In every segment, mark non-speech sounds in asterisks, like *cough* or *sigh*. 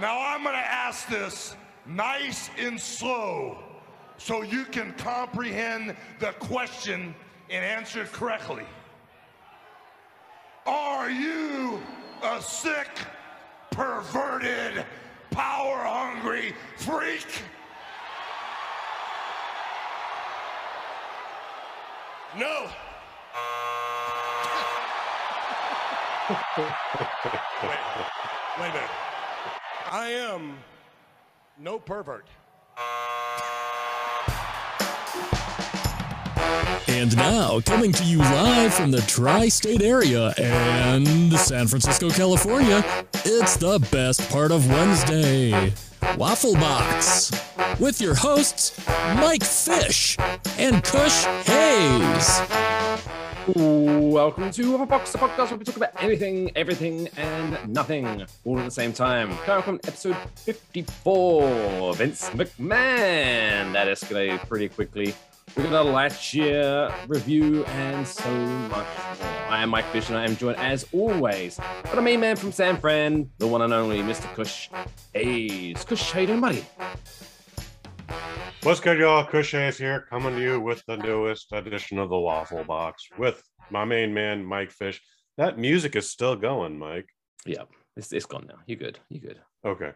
Now I'm going to ask this nice and slow so you can comprehend the question and answer it correctly. Are you a sick, perverted, power hungry freak? No. *laughs* wait, wait a minute. I am no pervert. And now, coming to you live from the tri state area and San Francisco, California, it's the best part of Wednesday Waffle Box with your hosts, Mike Fish and Kush Hayes. Welcome to Waffle Box, the podcast where we talk about anything, everything, and nothing all at the same time. Coming from episode 54, Vince McMahon. That escalated pretty quickly. We're gonna Lightyear review and so much more. I am Mike Fish and I am joined as always by the main man from San Fran, the one and only Mr. Kush Hayes. Kush, how you doing, buddy? What's good, y'all? Kush Hayes here, coming to you with the newest edition of the Waffle Box with my main man, Mike Fish. That music is still going, Mike. Yeah, it's, it's gone now. You good? You good? Okay.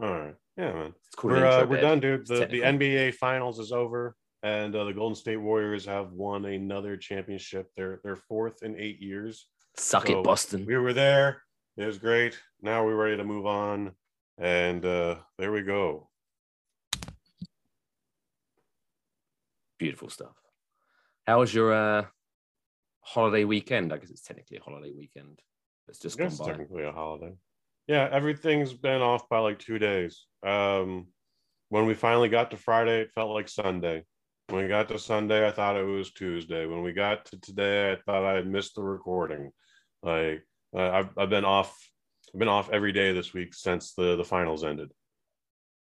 All right. Yeah, man. It's cool. We're, uh, we're done, dude. The, the. NBA Finals is over, and uh, the Golden State Warriors have won another championship. They're they're fourth in eight years. Suck So, it, Boston. We were there. It was great. Now we're ready to move on, and uh, there we go. Beautiful stuff. How was your uh, holiday weekend? I guess it's technically a holiday weekend. It's just gone by. technically a holiday. Yeah, everything's been off by like two days. Um, when we finally got to Friday, it felt like Sunday. When we got to Sunday, I thought it was Tuesday. When we got to today, I thought I had missed the recording. Like uh, I've I've been off. I've been off every day this week since the the finals ended.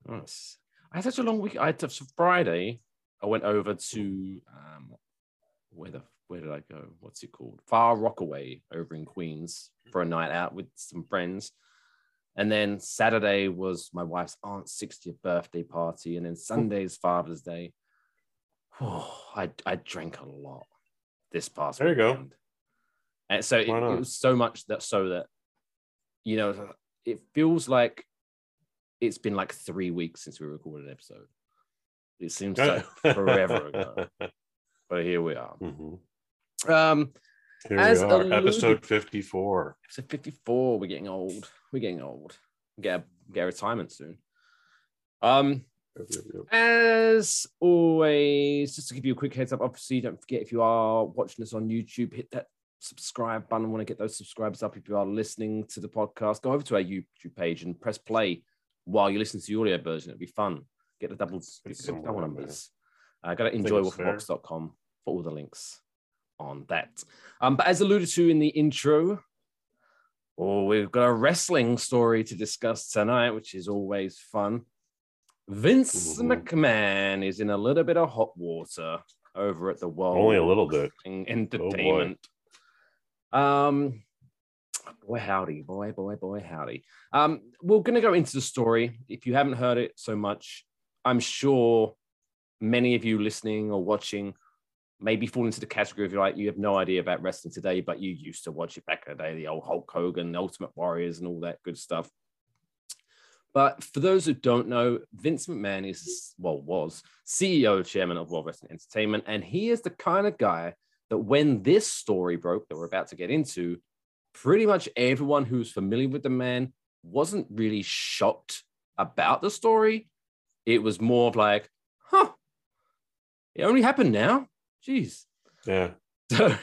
Nice. I had such a long week. I had to, Friday. I went over to um, where the where did I go? What's it called? Far Rockaway over in Queens for a night out with some friends. And then Saturday was my wife's aunt's 60th birthday party, and then Sunday's Father's Day. Oh, I I drank a lot this past There you go. weekend. And so it, it was so much that so that you know it feels like it's been like three weeks since we recorded an episode. It seems like forever *laughs* ago, but here we are. Mhm. Um, Here As we are, alluded- episode fifty-four. episode 54, we're getting old. We're getting old. Get get retirement soon. Um, As always, just to give you a quick heads up, obviously, don't forget if you are watching us on YouTube, hit that subscribe button. want to get those subscribers up. If you are listening to the podcast, go over to our YouTube page and press play while you listen to the audio version. It'd be fun. Get the double, get the double numbers. Uh, go to there. for all the links on that. Um, but as alluded to in the intro, oh, we've got a wrestling story to discuss tonight, which is always fun. Vince Mhm. McMahon is in a little bit of hot water over at the World Only a little bit. Wrestling Entertainment. um, boy howdy, boy, boy, boy howdy. Um, we're going to go into the story. If you haven't heard it so much, I'm sure many of you listening or watching maybe fall into the category of like you have no idea about wrestling today, but you used to watch it back in the day, the old Hulk Hogan, Ultimate Warriors, and all that good stuff. But for those who don't know, Vince McMahon is, well, was CEO, chairman of World Wrestling Entertainment. And he is the kind of guy that when this story broke that we're about to get into, pretty much everyone who's familiar with the man wasn't really shocked about the story. It was more of like, huh, it only happened now. Jeez. Yeah. *laughs*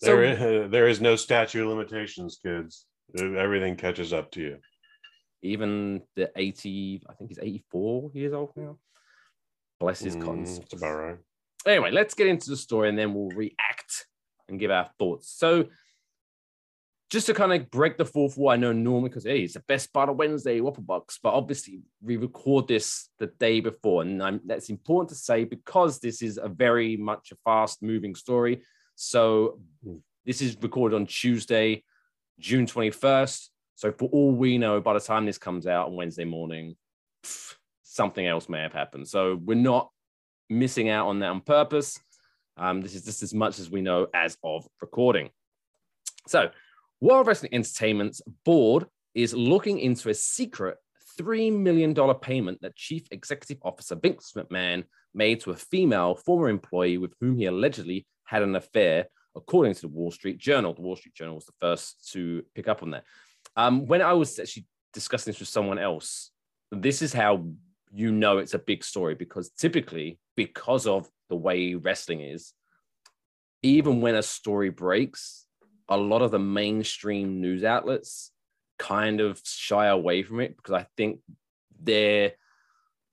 So, There so is, there is no statute of limitations, kids. Everything catches up to you. even the 80, I think he's 84 years old now. Bless his Mm, cons. That's about right. anyway, let's get into the story and then we'll react and give our thoughts. So, just to kind of break the fourth wall, I know normally because hey, it's the best part of Wednesday Waffle Box, but obviously we record this the day before, and I'm, that's important to say because this is a very much a fast moving story. So, Mm. this is recorded on Tuesday, June 21st. So for all we know, by the time this comes out on Wednesday morning, pff, something else may have happened. So we're not missing out on that on purpose. Um, this is just as much as we know as of recording. So, World Wrestling Entertainment's board is looking into a secret $3 million payment that Chief Executive Officer Vince McMahon made to a female former employee with whom he allegedly had an affair, according to the Wall Street Journal. The Wall Street Journal was the first to pick up on that. Um, when I was actually discussing this with someone else, this is how you know it's a big story because typically, because of the way wrestling is, even when a story breaks, a lot of the mainstream news outlets kind of shy away from it because I think they're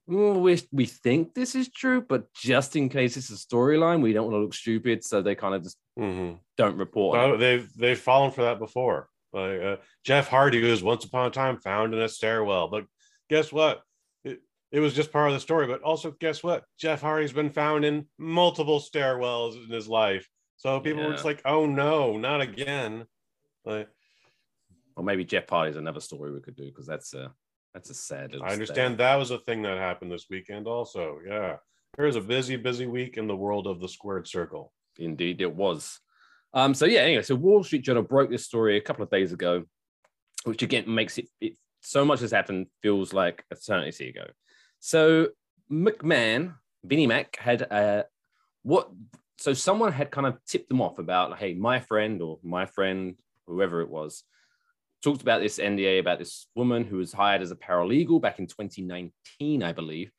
"Mm, we, we think this is true, but just in case it's a storyline, we don't want to look stupid, so they kind of just hmm don't report. Well, they've they've fallen for that before. Like uh, Jeff Hardy was once upon a time found in a stairwell, but guess what? It, it was just part of the story. But also, guess what? Jeff Hardy's been found in multiple stairwells in his life. So people were just like, "Oh no, not again!" Like Or maybe Jeff Hardy's another story we could do because that's a that's a sad. I understand that was a thing that happened this weekend. Also, yeah, there was a busy, busy week in the world of the squared circle. Indeed, it was. Um, so yeah, anyway, so Wall Street Journal broke this story a couple of days ago, which again makes it, it so much has happened feels like eternity ago. So McMahon, Vinnie Mac had a what? So someone had kind of tipped them off about, hey, my friend or my friend, whoever it was, talked about this NDA about this woman who was hired as a paralegal back in 2019, I believe.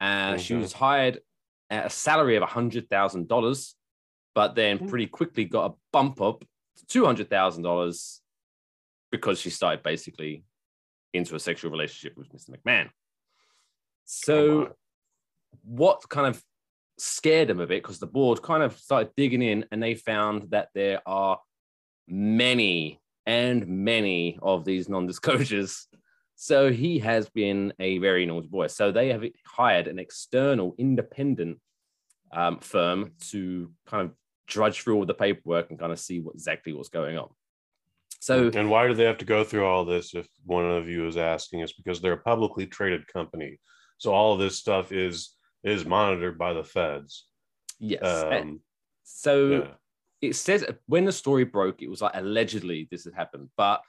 Uh, She Mhm. was hired at a salary of $100,000, but then Hmm. pretty quickly got a bump up to $200,000 because she started basically into a sexual relationship with Mr. McMahon. So, on. what kind of scared them a bit because the board kind of started digging in and they found that there are many and many of these non-disclosures. *laughs* So he has been a very naughty boy. So they have hired an external independent um, firm to kind of drudge through all the paperwork and kind of see what exactly what's going on. So and why do they have to go through all this if one of you is asking? It's because they're a publicly traded company. So all of this stuff is is monitored by the feds. yes, Um, so yeah. it says when the story broke, it was like allegedly this had happened, but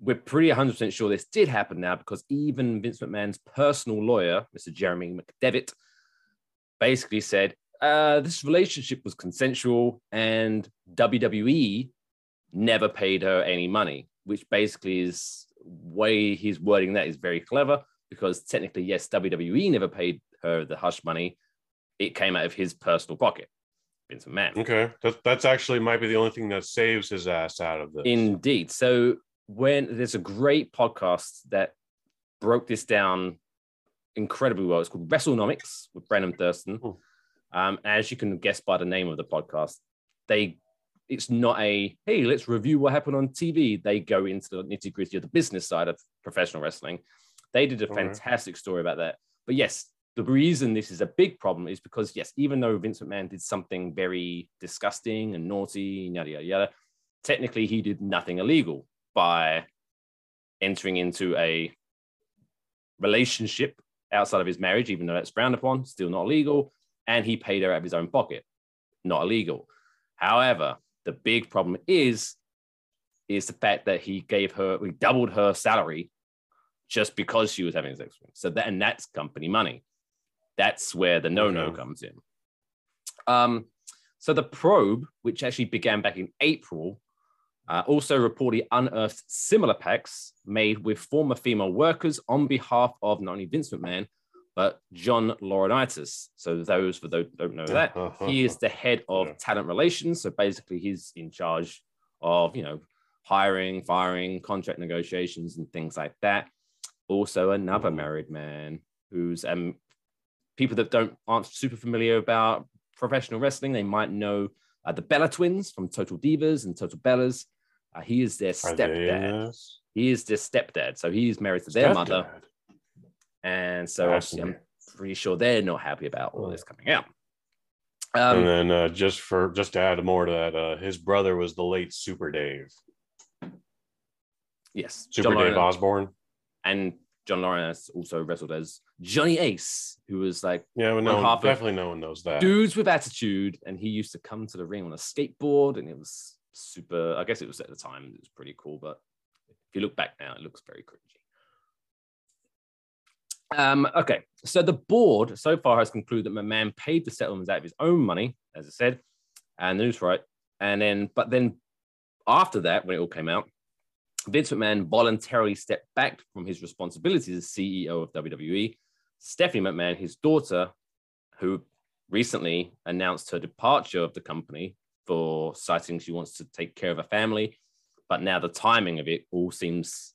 we're pretty 100% sure this did happen now because even Vince McMahon's personal lawyer, Mr. Jeremy McDevitt, basically said uh, this relationship was consensual and WWE never paid her any money, which basically is way he's wording that is very clever because technically, yes, WWE never paid her the hush money. It came out of his personal pocket, Vince McMahon. Okay, that, that's actually might be the only thing that saves his ass out of this. Indeed. So when there's a great podcast that broke this down incredibly well. It's called WrestleNomics with Brandon Thurston. Hmm. Um, as you can guess by the name of the podcast, they it's not a hey, let's review what happened on TV. They go into the nitty gritty of the business side of professional wrestling. They did a All right. fantastic story about that. But yes, the reason this is a big problem is because yes, even though Vince McMahon did something very disgusting and naughty, yada yada yada, technically he did nothing illegal by entering into a relationship outside of his marriage, even though that's frowned upon, still not illegal. And he paid her out of his own pocket, not illegal. However, the big problem is is the fact that he gave her, we doubled her salary just because she was having sex with him. So that and that's company money. That's where the no-no Okay. comes in. Um, so the probe, which actually began back in April, uh, also reportedly unearthed similar packs made with former female workers on behalf of not only Vince McMahon, but John Laurinaitis. So those for those who don't know that, *laughs* he is the head of Yeah. talent relations. So basically, he's in charge of you know hiring, firing, contract negotiations, and things like that. Also, another Mhm. married man who's um people that don't aren't super familiar about professional wrestling, they might know uh, the Bella twins from Total Divas and Total Bellas. Uh, he is their in stepdad. He is their stepdad, so he is married to their mother, and so I'm pretty sure they're not happy about all this coming out. and Um, then uh, just for just to add more to that, uh, his brother was the late Super Dave. Yes, Super John Dave Osborne. and John Lawrence also wrestled as Johnny Ace, who was like Yeah, well, no One definitely no one knows that. dudes with attitude, and he used to come to the ring on a skateboard, and it was super. I guess it was at the time it was pretty cool, but if you look back now, it looks very cringy. Um, okay, so the board so far has concluded that McMahon paid the settlements out of his own money, as I said, and the news right, and then but then after that, when it all came out, Vince McMahon voluntarily stepped back from his responsibilities as CEO of WWE. Stephanie McMahon, his daughter, who recently announced her departure of the company for citing she wants to take care of her family. But now the timing of it all seems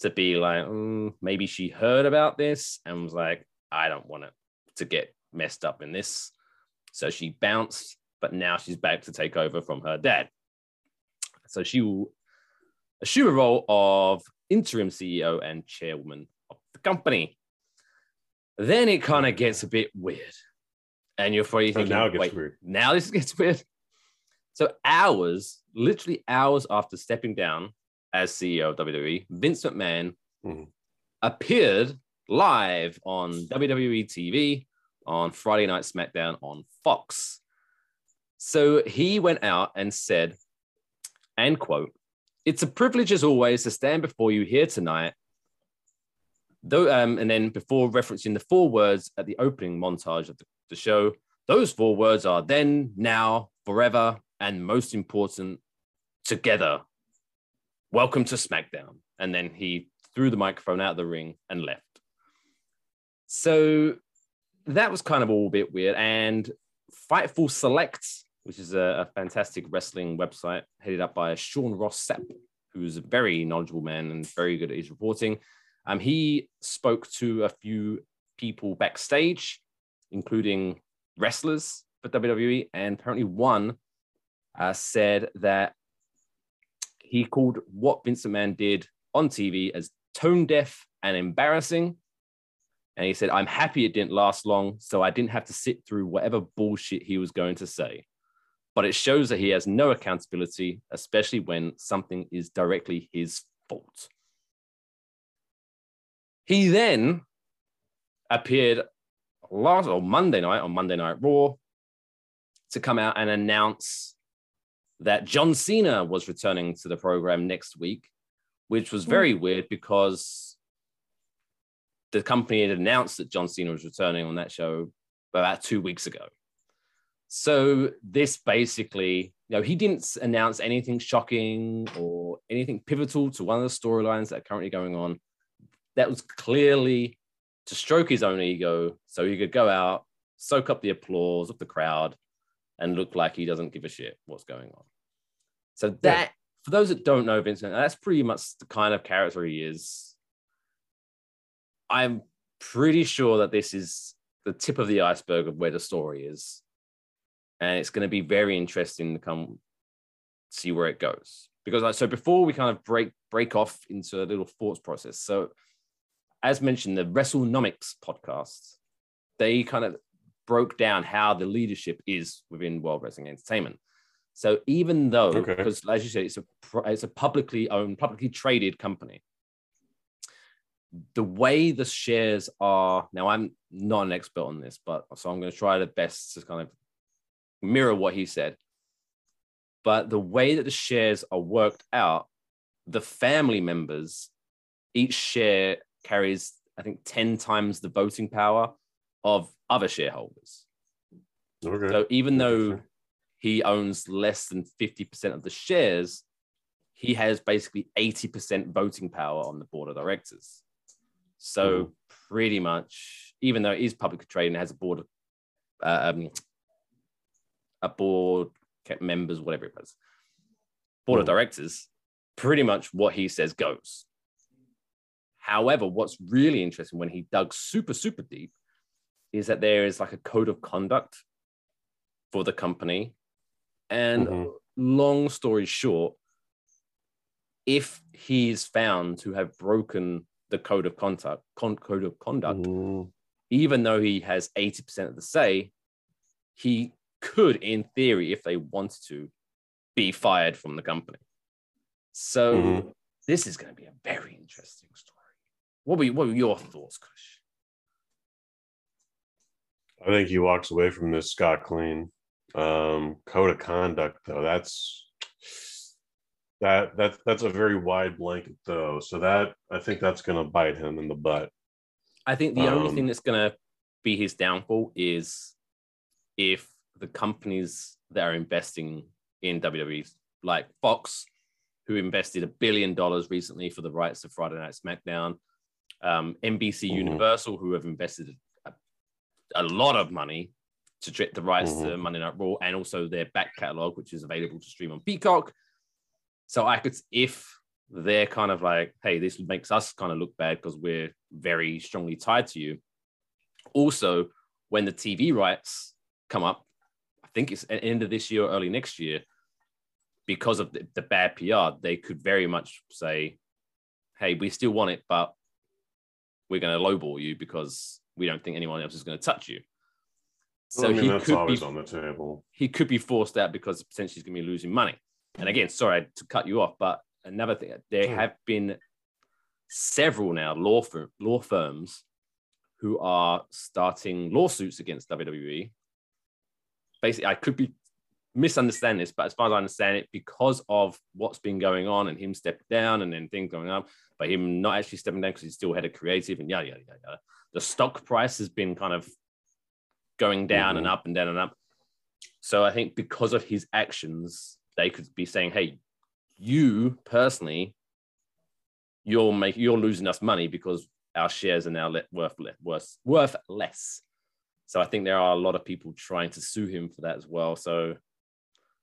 to be like, mm, maybe she heard about this and was like, I don't want it to get messed up in this. So she bounced, but now she's back to take over from her dad. So she will assume a role of interim CEO and chairwoman of the company. Then it kind of gets a bit weird. And you're probably thinking, now it gets wait, weird. now this *laughs* gets weird. So hours, literally hours after stepping down as CEO of WWE, Vince McMahon Mhm. appeared live on WWE TV on Friday Night SmackDown on Fox. So he went out and said, and quote, it's a privilege as always to stand before you here tonight. Though, um, and then before referencing the four words at the opening montage of the, the show, those four words are then, now, forever, and most important, together. Welcome to SmackDown. And then he threw the microphone out of the ring and left. So that was kind of all a bit weird. And Fightful Select, which is a, a fantastic wrestling website headed up by Sean Ross Sapp, who's a very knowledgeable man and very good at his reporting. Um, he spoke to a few people backstage, including wrestlers for WWE, and apparently one uh, said that he called what Vince McMahon did on TV as tone deaf and embarrassing. And he said, I'm happy it didn't last long, so I didn't have to sit through whatever bullshit he was going to say. But it shows that he has no accountability, especially when something is directly his fault. He then appeared last or Monday night on Monday Night Raw to come out and announce that John Cena was returning to the program next week, which was hmm. very weird because the company had announced that John Cena was returning on that show about two weeks ago. So this basically, you know, he didn't announce anything shocking or anything pivotal to one of the storylines that are currently going on. That was clearly to stroke his own ego so he could go out, soak up the applause of the crowd, and look like he doesn't give a shit what's going on. So that, for those that don't know Vincent, that's pretty much the kind of character he is. I'm pretty sure that this is the tip of the iceberg of where the story is. And it's going to be very interesting to come see where it goes. Because like, so before we kind of break break off into a little thoughts process. So as mentioned, the WrestleNomics podcast, they kind of broke down how the leadership is within World Wrestling Entertainment. So even though, Okay. because as you said, it's a it's a publicly owned, publicly traded company. The way the shares are now, I'm not an expert on this, but so I'm going to try the best to kind of mirror what he said. But the way that the shares are worked out, the family members, each share carries, I think, 10 times the voting power of other shareholders. Okay. So even though he owns less than 50% of the shares, he has basically 80% voting power on the board of directors. So pretty much, even though it is publicly traded and has a board, of, uh, um, a board members, whatever it was, board of Hmm. directors, pretty much what he says goes. However, what's really interesting when he dug super, super deep is that there is like a code of conduct for the company. And Mhm. long story short, if he is found to have broken the code of conduct, con- code of conduct, Mm, even though he has 80% of the say, he could, in theory, if they wanted to, be fired from the company. So Mhm. this is going to be a very interesting story. What were, what were your thoughts, Kush? I think he walks away from this Scott clean. Um, code of conduct, though, that's that that that's a very wide blanket, though. So that I think that's going to bite him in the butt. I think the only Um, thing that's going to be his downfall is if the companies that are investing in WWE, like Fox, who invested a billion dollars recently for the rights to Friday Night SmackDown, um, NBC Mhm. Universal, who have invested a, a lot of money to get the rights to Monday Night Raw and also their back catalog, which is available to stream on Peacock. So I could, if they're kind of like, hey, this makes us kind of look bad because we're very strongly tied to you. Also, when the TV rights come up, think it's at the end of this year or early next year, because of the, the bad PR, they could very much say, hey, we still want it, but we're going to lowball you because we don't think anyone else is going to touch you. So I mean, he that's could always be on the table. he could be forced out because potentially he's going to be losing money. And again, sorry to cut you off, but another thing, there Hmm. have been several now law firm, law firms who are starting lawsuits against WWE. Basically, I could be misunderstanding this, but as far as I understand it, because of what's been going on and him stepping down and then things going up, but him not actually stepping down because he's still head of creative and yada yada yada. yada. The stock price has been kind of going down and mm-hmm. up and down and up. So I think because of his actions, they could be saying, "Hey, you personally, you're making you're losing us money because our shares are now let, worth worth worth less." So I think there are a lot of people trying to sue him for that as well. So,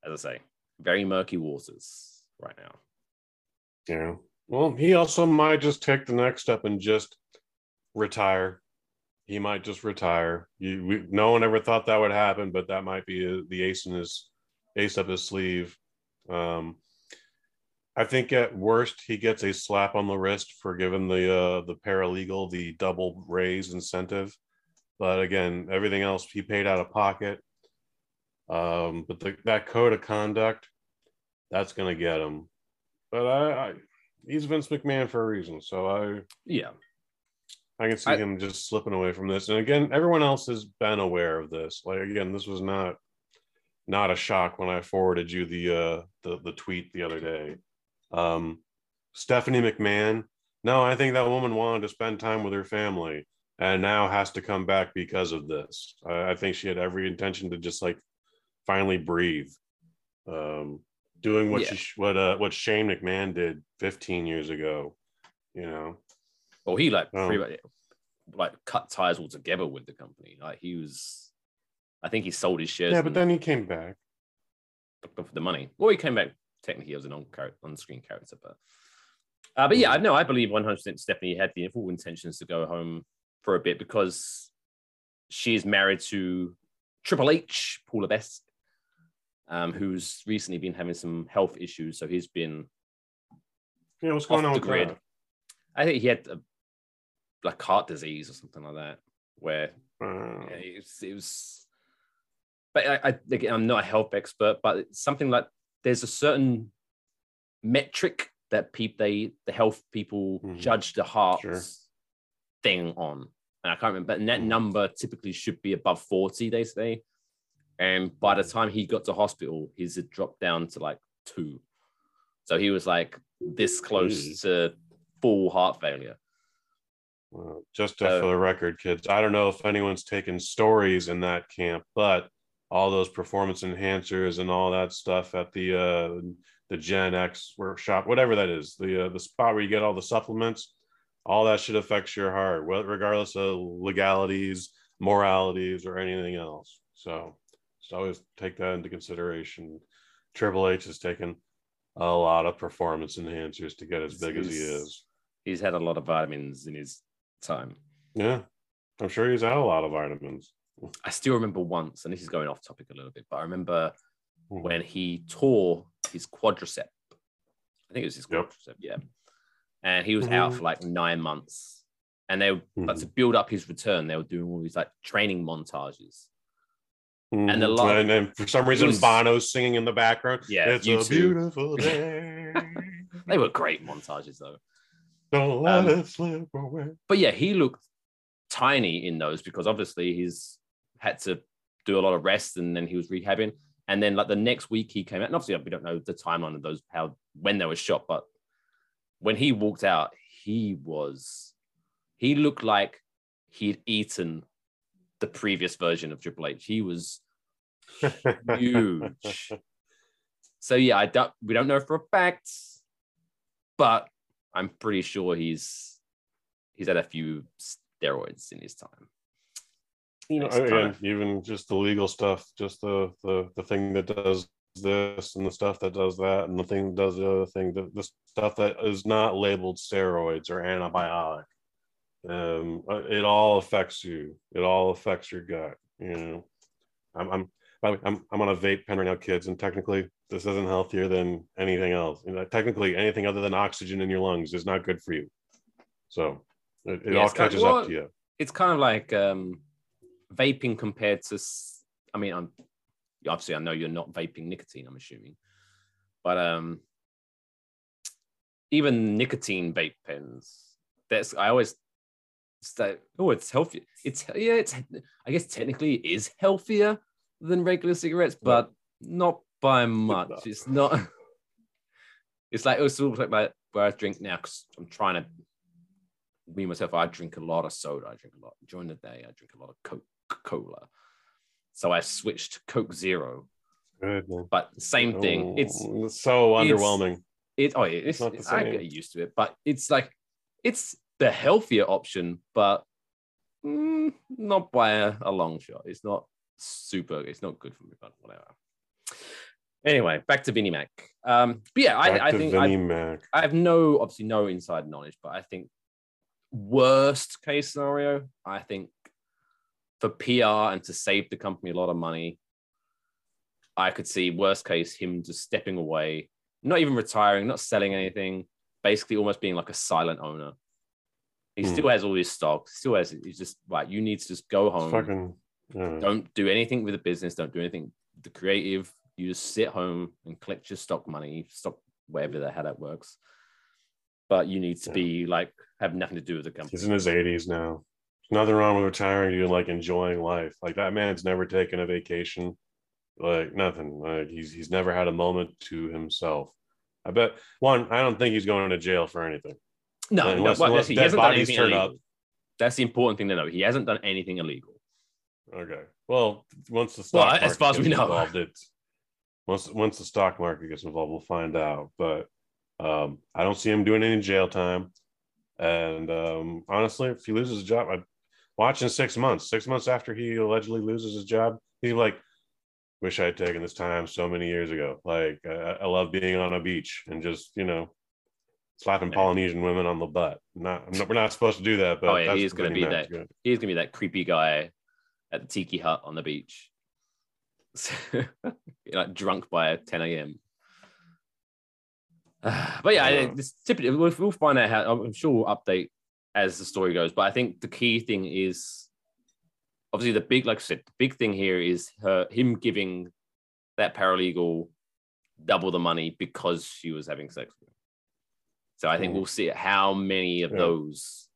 as I say, very murky waters right now. Yeah. Well, he also might just take the next step and just retire. He might just retire. You, we, no one ever thought that would happen, but that might be a, the ace in his ace up his sleeve. Um, I think at worst he gets a slap on the wrist for giving the uh, the paralegal the double raise incentive. But again, everything else he paid out of pocket. Um, but the, that code of conduct, that's going to get him. But I, I, he's Vince McMahon for a reason, so I, Yeah, I can see I- him just slipping away from this. And again, everyone else has been aware of this. Like again, this was not, not a shock when I forwarded you the uh, the the tweet the other day. Um, Stephanie McMahon. No, I think that woman wanted to spend time with her family, and now has to come back because of this. I, I think she had every intention to just like finally breathe. Um, doing what Yeah. she, what uh, what Shane McMahon did 15 years ago. You know, Well, he like Oh. pretty much like cut ties altogether with the company. Like he was, I think he sold his shares. yeah, but then he came back. for the money. Well, he came back technically as an on on-screen character, but uh, but yeah, I know I believe 100% Stephanie had the full intentions to go home for a bit because she is married to Triple H, Paul Best, um, who's recently been having some health issues. So he's been, Yeah, what's going on the grid. that? I think he had a, like heart disease or something like that, where Yeah, it was, it was but I, I again, I'm not a health expert, but it's something like there's a certain metric that people they the health people Mhm. judge the heart Sure. Thing on. And I can't remember, but that Mhm. number typically should be above 40, they say. And by the Mhm. time he got to hospital, his had dropped down to like two. So he was like this close to full heart failure. Well, just uh, for the record, kids, I don't know if anyone's taken stories in that camp, but all those performance enhancers and all that stuff at the uh, the Gen X workshop, whatever that is, the uh, the spot where you get all the supplements, all that shit affects your heart, regardless of legalities, moralities, or anything else. So just always take that into consideration. Triple H has taken a lot of performance enhancers to get as big as he is. He's had a lot of vitamins in his time. Yeah, I'm sure he's had a lot of vitamins. I still remember once, and this is going off topic a little bit, but I remember Mhm. when he tore his quadricep. I think it was his Yep. quadricep, yeah. And he was out Mhm. for like nine months. And they, but to Mhm. build up his return, they were doing all these like training montages. Mhm. And a lot- and then for some reason was- Bono's singing in the background. Yeah, it's a U2. beautiful *laughs* day. they were great montages though. Don't let Um, it slip away. But yeah, he looked tiny in those because obviously he's had to do a lot of rest and then he was rehabbing. And then like the next week he came out, and obviously we don't know the timeline of those how when they were shot, but when he walked out, he was he looked like he'd eaten the previous version of Triple H. He was huge. *laughs* so yeah, I don't we don't know for a fact, but I'm pretty sure he's he's had a few steroids in his time. You know, Again, kinda- even just the legal stuff, just the, the the thing that does this and the stuff that does that and the thing that does the other thing, the, the stuff that is not labeled steroids or antibiotic. Um, uh, it all affects you. It all affects your gut. You know, I'm I'm by the way, I'm I'm on a vape pen right now, kids, and technically this isn't healthier than anything else. You know, technically anything other than oxygen in your lungs is not good for you. So it, it Yeah, all it's kind of- catches well, up to you. it's kind of like um, vaping compared to. i mean, I'm obviously I know you're not vaping nicotine. I'm assuming, but um, even nicotine vape pens. That's I always say, oh, it's healthy. It's yeah, it's I guess technically it is healthier than regular cigarettes, but not by much. It's not. *laughs* It's like it's sort of like my, where I drink now because I'm trying to me myself, I drink a lot of soda. I drink a lot during the day. I drink a lot of Coca Cola. So I switched to Coke Zero. Good. But same thing. It's Oh, so it's- underwhelming. it. Oh, it's, not the I get used to it, but it's like it's the healthier option, but mm, not by a, a long shot. It's not super. It's not good for me, but whatever. Anyway, back to Vinnie Mac. Um, but yeah, Back I, I think I, Mac. I have no obviously no inside knowledge, but I think worst case scenario, I think for PR and to save the company a lot of money, I could see worst case him just stepping away, not even retiring, not selling anything, basically almost being like a silent owner. He Hmm. still has all his stock, still has he's just like you need to just go home. fucking yeah. Don't do anything with the business, don't do anything the creative. You just sit home and collect your stock money, stock wherever the how that works. But you need to Yeah. be like have nothing to do with the company. He's in his 80s now. Nothing wrong with retiring and like enjoying life. Like that man's never taken a vacation. Like nothing. Like he's he's never had a moment to himself. I bet one, I don't think he's going to jail for anything. No, no, Unless- well, unless he dead hasn't bodies turn illegal. up. That's the important thing to know. He hasn't done anything illegal. Okay. Well, once the stock Well, as market far as we gets know. involved, it's once once the stock market gets involved, we'll find out. But um, I don't see him doing any jail time. And um, honestly, if he loses a job, I watch in six months. Six months after he allegedly loses his job, he's like, "Wish I had taken this time so many years ago. Like, I, I love being on a beach and just you know." Slapping Polynesian women on the butt. Not, not, we're not supposed to do that, but Oh, yeah, that's he is gonna be that. good. He's gonna be that creepy guy at the tiki hut on the beach. *laughs* like drunk by 10 a.m. *sighs* but yeah, I- Yeah. this typically we'll, we'll find out how I'm sure we'll update as the story goes. But I think the key thing is obviously the big, like I said, the big thing here is her him giving that paralegal double the money because she was having sex with him. So I think Mhm. we'll see how many of Yeah. those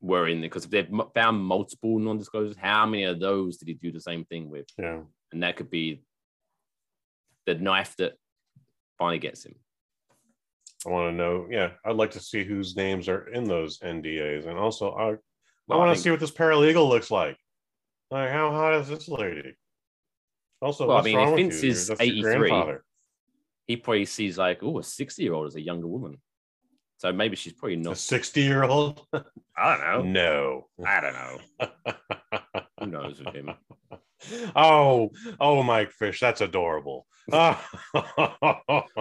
were in there because if they've m- found multiple non-disclosures, how many of those did he do the same thing with? Yeah. And that could be the knife that finally gets him. I want to know. Yeah, I'd like to see whose names are in those NDAs, and also I, I Well, I want to see what this paralegal looks like. Like, how hot is this lady? Also, Well, I mean, if Vince you? is 83. He probably sees like, oh, a 60-year-old is a younger woman. So maybe she's probably A not. sixty-year-old? I don't know. no. I don't know. *laughs* Who knows with him? *laughs* oh, oh, Mike Fish, that's adorable. but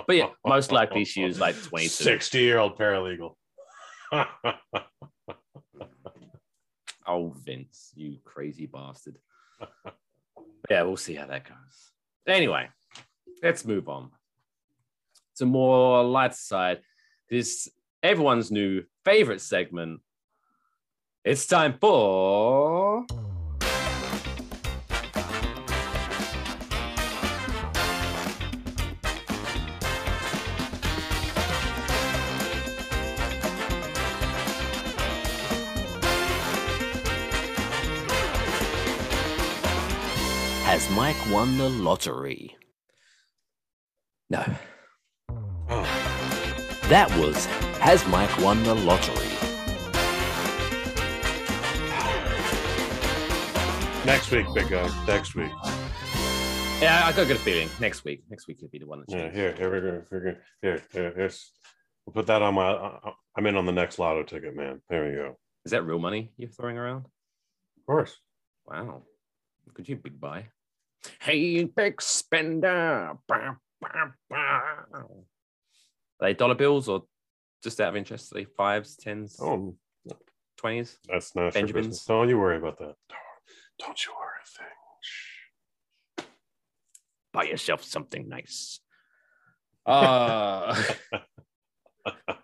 yeah, most likely she was like 22. Sixty-year-old paralegal. *laughs* Oh, Vince, you crazy bastard. yeah, we'll see how that goes. Anyway, let's move on to more light side. This everyone's new favorite segment. It's time for. Has Mike won the lottery? No. Oh, That was Has Mike won the lottery? next week, big guy. Next week. Yeah, I got a good feeling. Next week. Next week could be the one that Yeah, here, here, we go. gonna, we're here, here, here's. We'll put that on my. Uh, I'm in on the next lotto ticket, man. There we go. Is that real money you're throwing around? Of course. Wow. Could you big buy? Hey, big spender. Bah, bah, bah. Are they dollar bills or just out of interest? Are they fives, tens, Oh, twenties? that's not your Benjamins. business. Don't you worry about that. Don't you worry a thing. Shh. Buy yourself something nice. Uh, *laughs* *laughs*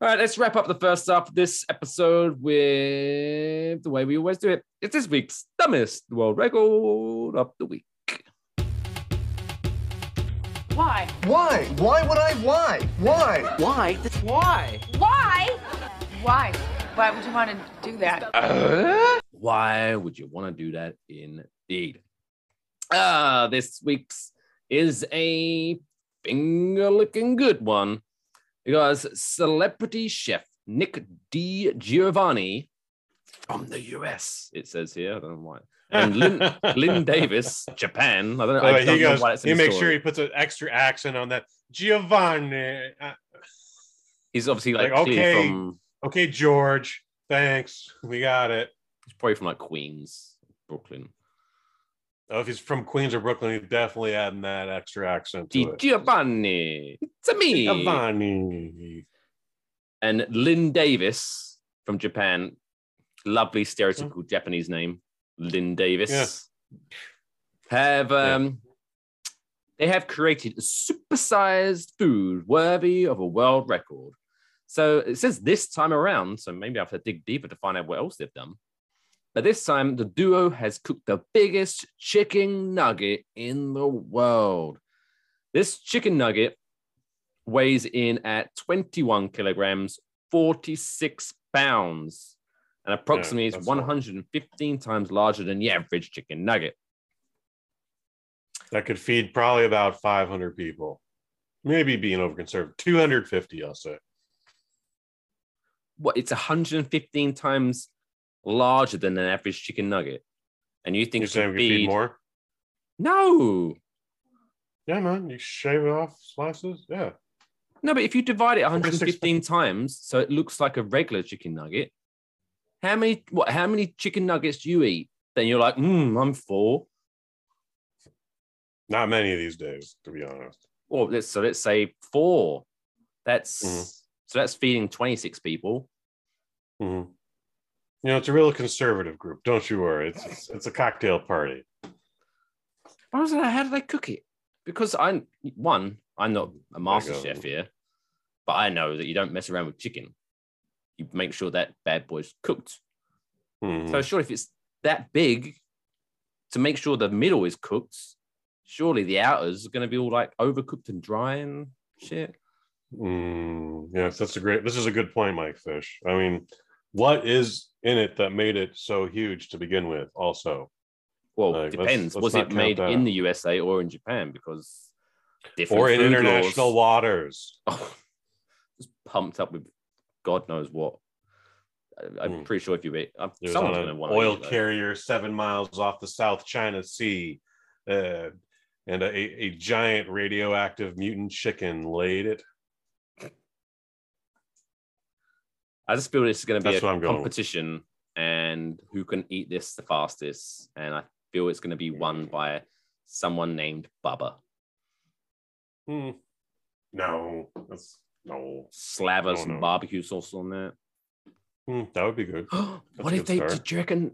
all right, let's wrap up the first half of this episode with the way we always do it. It's this week's dumbest world record of the week. Why? Why? Why would I? Why? Why? Why? Why? Why? Why? Why would you want to do that? Uh, Why would you want to do that indeed? Ah, this week's is a finger looking good one because celebrity chef Nick DiGiovanni from the US, it says here. I don't know why. And Lynn, *laughs* Lynn Davis, Japan. I don't, By I don't he know goes. why that's in He makes sure he puts an extra accent on that. Giovanni. Uh, He's obviously like, Like, okay. from okay, George. Thanks. We got it. he's probably from like Queens, Brooklyn. Oh, if he's from Queens or Brooklyn, he's definitely adding that extra accent to Di it. Giovanni. It's a me. Giovanni. and Lynn Davis from Japan. Lovely stereotypical Japanese name, Lynn Davis. Have Yeah. um they have created a supersized food worthy of a world record. So it says this time around, so maybe I have to dig deeper to find out what else they've done. But this time, the duo has cooked the biggest chicken nugget in the world. This chicken nugget weighs in at 21 kilograms, 46 pounds, and approximately a 115 times larger than the average chicken nugget. That could feed probably about 500 people. Maybe being over conservative. 250, I'll say. What? It's 115 times larger than an average chicken nugget, and you think You're saying we feed feed more? No, Yeah, man. You shave it off slices. Yeah. no. But if you divide it 115 times, so it looks like a regular chicken nugget. How many? What? How many chicken nuggets do you eat? Then you're like, hmm, I'm full. Not many of these days, to be honest. Well, let's so let's say four. That's Mhm. so that's feeding 26 people. Mhm. You know, it's a real conservative group. Don't you worry. It's it's, it's a cocktail party. I was like, how do they cook it? Because I'm one, I'm not a master chef here, but I know that you don't mess around with chicken. You make sure that bad boy's cooked. Mhm. So sure, if it's that big, to make sure the middle is cooked, surely the outers are going to be all like overcooked and dry and shit. Mm, yes, that's a great. This is a good point, Mike Fish. I mean, what is in it that made it so huge to begin with? Also, Well, Like, let's- depends. let's Was it made in out. the USA or in Japan? Because different or in international laws- waters. oh, *laughs* just pumped up with God knows what. I- I'm Hmm. pretty sure if you eat, uh, someone's on going to an want oil eat, carrier seven miles off the South China Sea, uh, and a, a giant radioactive mutant chicken laid it. I just feel this is going to be That's a I'm going with. competition, and who can eat this the fastest. And I feel it's going to be won by someone named Bubba. Hmm. No, that's no. Slather some barbecue sauce on that. Hmm, that would be good. *gasps* what if good they? start. Do you reckon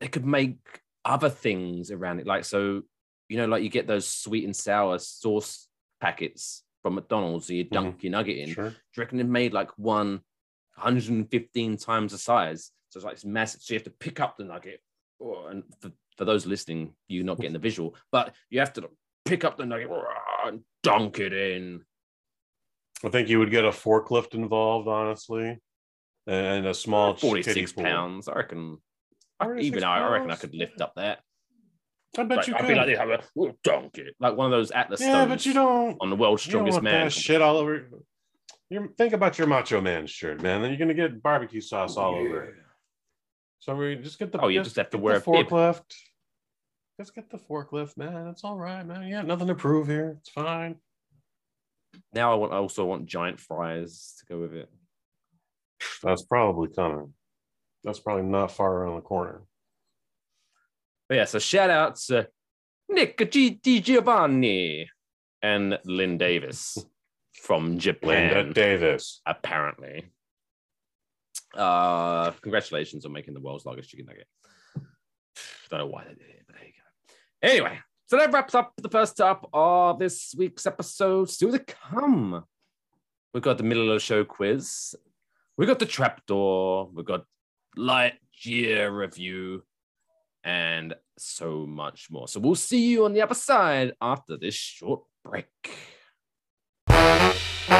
they could make other things around it? Like so, you know, like you get those sweet and sour sauce packets from McDonald's, so you dunk your nugget in. Sure. Do you reckon they made like one 115 times the size? So it's like it's massive. So you have to pick up the nugget. Oh, and for, for those listening, you're not getting the visual, but you have to pick up the nugget and dunk it in. I think you would get a forklift involved, honestly, and a small 46 kiddie pool. pounds. I reckon. I, even I, I reckon I could lift up that. I bet Like, you I'd could. be like, they have a "Oh, donkey, like one of those Atlas yeah, stones but you don't. on the world's strongest man. shit all over. You think about your Macho Man shirt, man. Then you're gonna get barbecue sauce all over it. So we just get the. Oh, you just have to wear the a bib. forklift. Just get the forklift, man. It's all right, man. You got nothing to prove here. It's fine. Now I want. I also want giant fries to go with it. That's probably coming. That's probably not far around the corner. But yeah, so shout out to Nick G- DiGiovanni and Lynn Davis *laughs* from Japan. Linda Davis. apparently. Uh, congratulations on making the world's largest chicken nugget. Don't know why they did it, but there you go. Anyway, so that wraps up the first up of this week's episode. Still to come, we've got the middle of the show quiz. We got the trapdoor. we've got Lightyear review, and so much more. So we'll see you on the other side after this short break. Hey,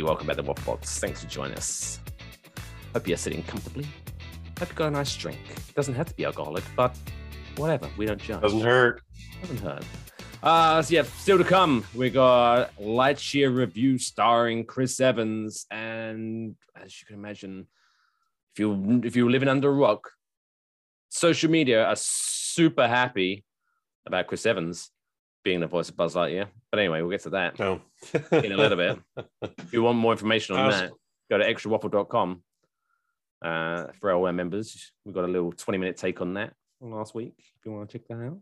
welcome back to Waffle Box. Thanks for joining us. Hope you're sitting comfortably. Hope you got a nice drink. doesn't have to be alcoholic, but whatever. We don't judge. Doesn't hurt. Doesn't hurt. Uh, so yeah, still to come. We got Lightyear review starring Chris Evans, and as you can imagine, if you if you're living under a rock, social media are super happy about Chris Evans being the voice of Buzz Lightyear. But anyway, we'll get to that No. in a little bit. If you want more information on was- that, go to extrawaffle.com. Uh, for our members, we got a little 20 minute take on that last week. If you want to check that out,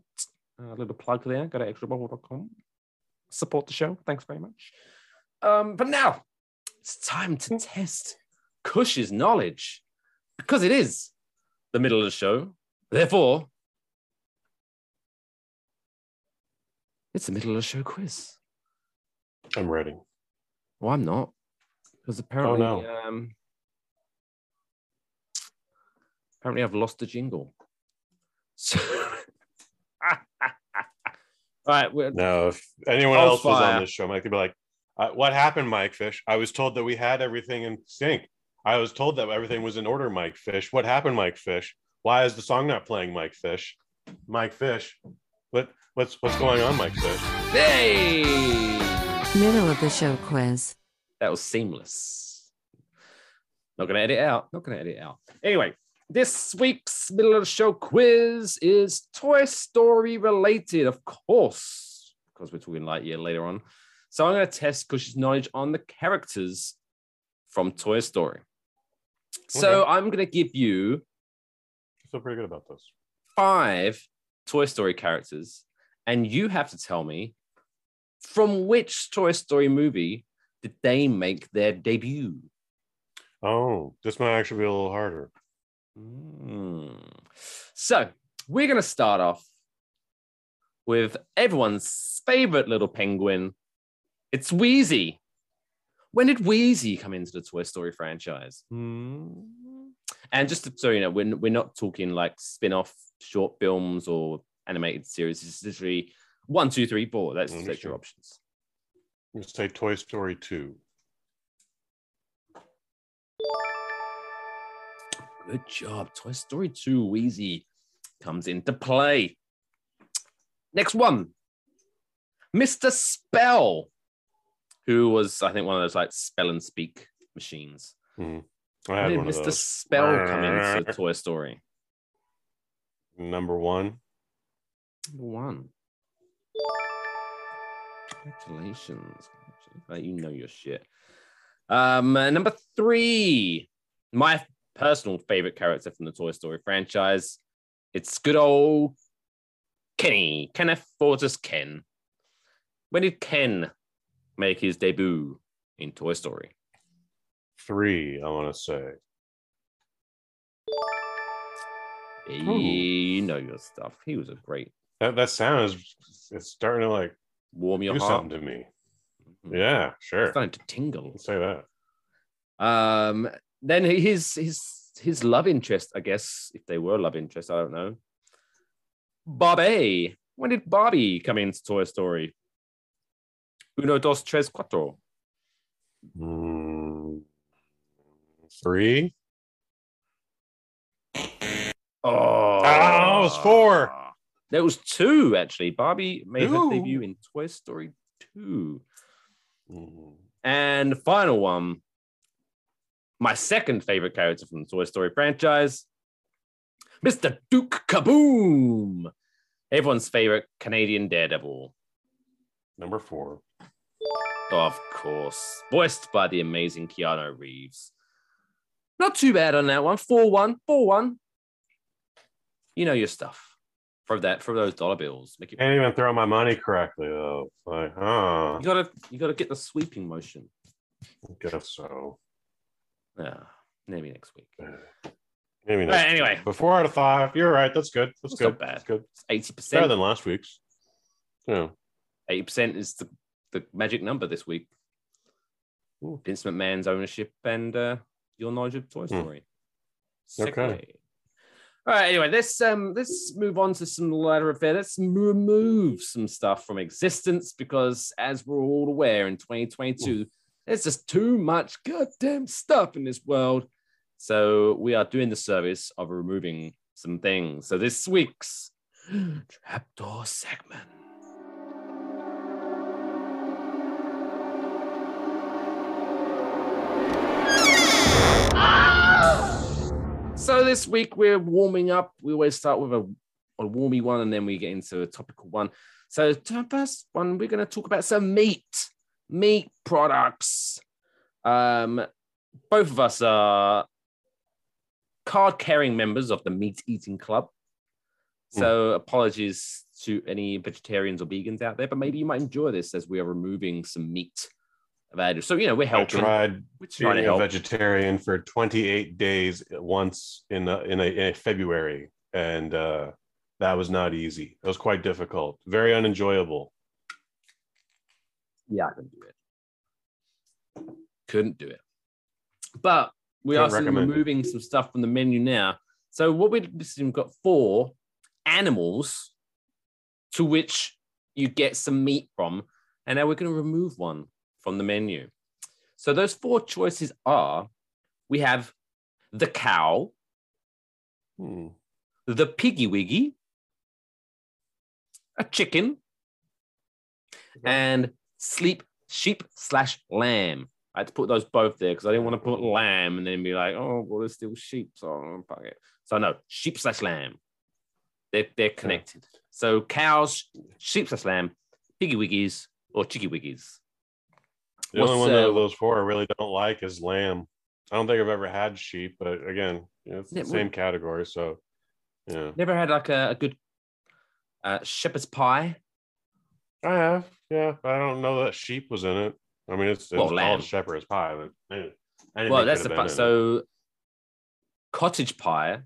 a little plug there, go to extrawaffle.com. Support the show. Thanks very much. Um, but now it's time to test Kush's knowledge because it is the middle of the show. Therefore, it's the middle of the show quiz. I'm ready. Well, I'm not because apparently, no. um, apparently, I've lost the jingle. So, all *laughs* right, we're, No, if anyone Oh, else was on this show, Mike could be like, uh, "What happened, Mike Fish? I was told that we had everything in sync. I was told that everything was in order, Mike Fish. What happened, Mike Fish? Why is the song not playing, Mike Fish? Mike Fish, what what's what's going on, Mike Fish? hey, Middle of the show quiz. that was seamless. Not gonna edit out. Not gonna edit out. Anyway, this week's middle of the show quiz is Toy Story related, of course, because we're talking Lightyear later on. So I'm going to test Kush's knowledge on the characters from Toy Story. So Okay. I'm going to give you I feel pretty good about this. five Toy Story characters, and you have to tell me from which Toy Story movie did they make their debut? Oh, this might actually be a little harder. Mm. So we're going to start off with everyone's favorite little penguin. It's Wheezy. When did Wheezy come into the Toy Story franchise? Hmm. And just to, so you know, we're, we're not talking like spin off short films or animated series. It's literally one, two, three, four. That's, that's your options. Let's say Toy Story 2. Good job. Toy Story 2 Wheezy comes into play. Next one Mr. Spell, who was, I think, one of those like spell and speak machines. I When did one of Mr. Spell come into Toy Story? Number one. Number one. Congratulations. Congratulations. You know your shit. Um, uh, number three, my personal favorite character from the Toy Story franchise. It's good old Kenny, Kenneth Fortis Ken. When did Ken make his debut in Toy Story? Three, I want to say. You know your stuff. He was a great That that sound is it's starting to like warm your do heart. something to me. Mhm. Yeah, sure. It's starting to tingle. Let's say that. Um, then his his his love interest, I guess, if they were love interest, I don't know. Barbie. When did Barbie come into Toy Story? Uno, dos, tres, cuatro. Mm, three. Oh, Ah, it was four. There was two actually. Barbie made her debut in Toy Story 2. Mm. And the final one, my second favorite character from the Toy Story franchise, Mr. Duke Caboom, everyone's favorite Canadian daredevil. Number four. Of course, voiced by the amazing Keanu Reeves. Not too bad on that one. 4 1, 4 1. You know your stuff. For that, for those dollar bills. Make it, Can't even throw my money correctly though. Like, huh? you gotta you gotta get the sweeping motion. I guess so. Yeah, maybe next week. *sighs* Maybe not. Right, anyway. Before out of five. You're right. That's good. That's That's good. not bad. That's good. Eighty Better percent. than last week's. Yeah. Eighty percent is the, the magic number this week. Ooh. Vince McMahon's ownership and uh, your knowledge of Toy Story. Okay. All right. Anyway, let's um let's move on to some lighter affair. Let's remove some stuff from existence because, as we're all aware, in 2022, there's just too much goddamn stuff in this world. So we are doing the service of removing some things. So this week's *gasps* trapdoor segment. So this week we're warming up. We always start with a, a warmy one and then we get into a topical one. So first one, we're going to talk about some meat, meat products. Um, both of us are card-carrying members of the Meat Eating Club. So apologies to any vegetarians or vegans out there, but maybe you might enjoy this as we are removing some meat. Our- So you know we're helping. I tried We're trying to being a vegetarian for 28 days once in a, in, a, in a February, and uh, that was not easy. It was quite difficult, very unenjoyable. Yeah, I couldn't do it. Couldn't do it. But we Can't are still recommend it. removing some stuff from the menu now. So what we've we've got four animals to which you get some meat from, and now we're going to remove one from the menu. So those four choices are: we have the cow, Hmm. the piggy wiggy, a chicken, and sleep sheep slash lamb. I had to put those both there because I didn't want to put lamb and then be like, oh, well, there's still sheep, so I'm fuck it. So no, sheep slash lamb. They're they're connected. So cows, sheep slash lamb, piggy wiggies, or chicky wiggies. The only one uh, of those four I really don't like is lamb. I don't think I've ever had sheep, but again, you know, it's the same category. So, yeah, Never had like a, a good uh, shepherd's pie. I have. Yeah, but I don't know that sheep was in it. I mean, it's, it's Well, called shepherd's pie, but anything Well, that's the have fun. been in it. So cottage pie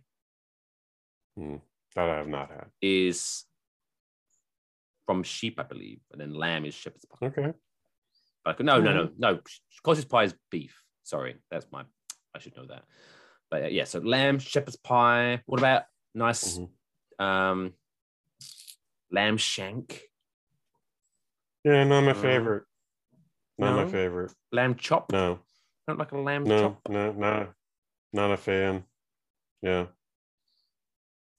that I have not had. is from sheep, I believe, and then lamb is shepherd's pie. Okay. Like, no, no, no, no. Cottage pie is beef. Sorry, that's my. I should know that. But uh, yeah, so lamb, shepherd's pie. What about nice Mhm. um, lamb shank, Yeah, not my Uh, favorite. Not no? my favorite. lamb chop? No, Don't like a lamb no, chop. no, not not a fan. Yeah.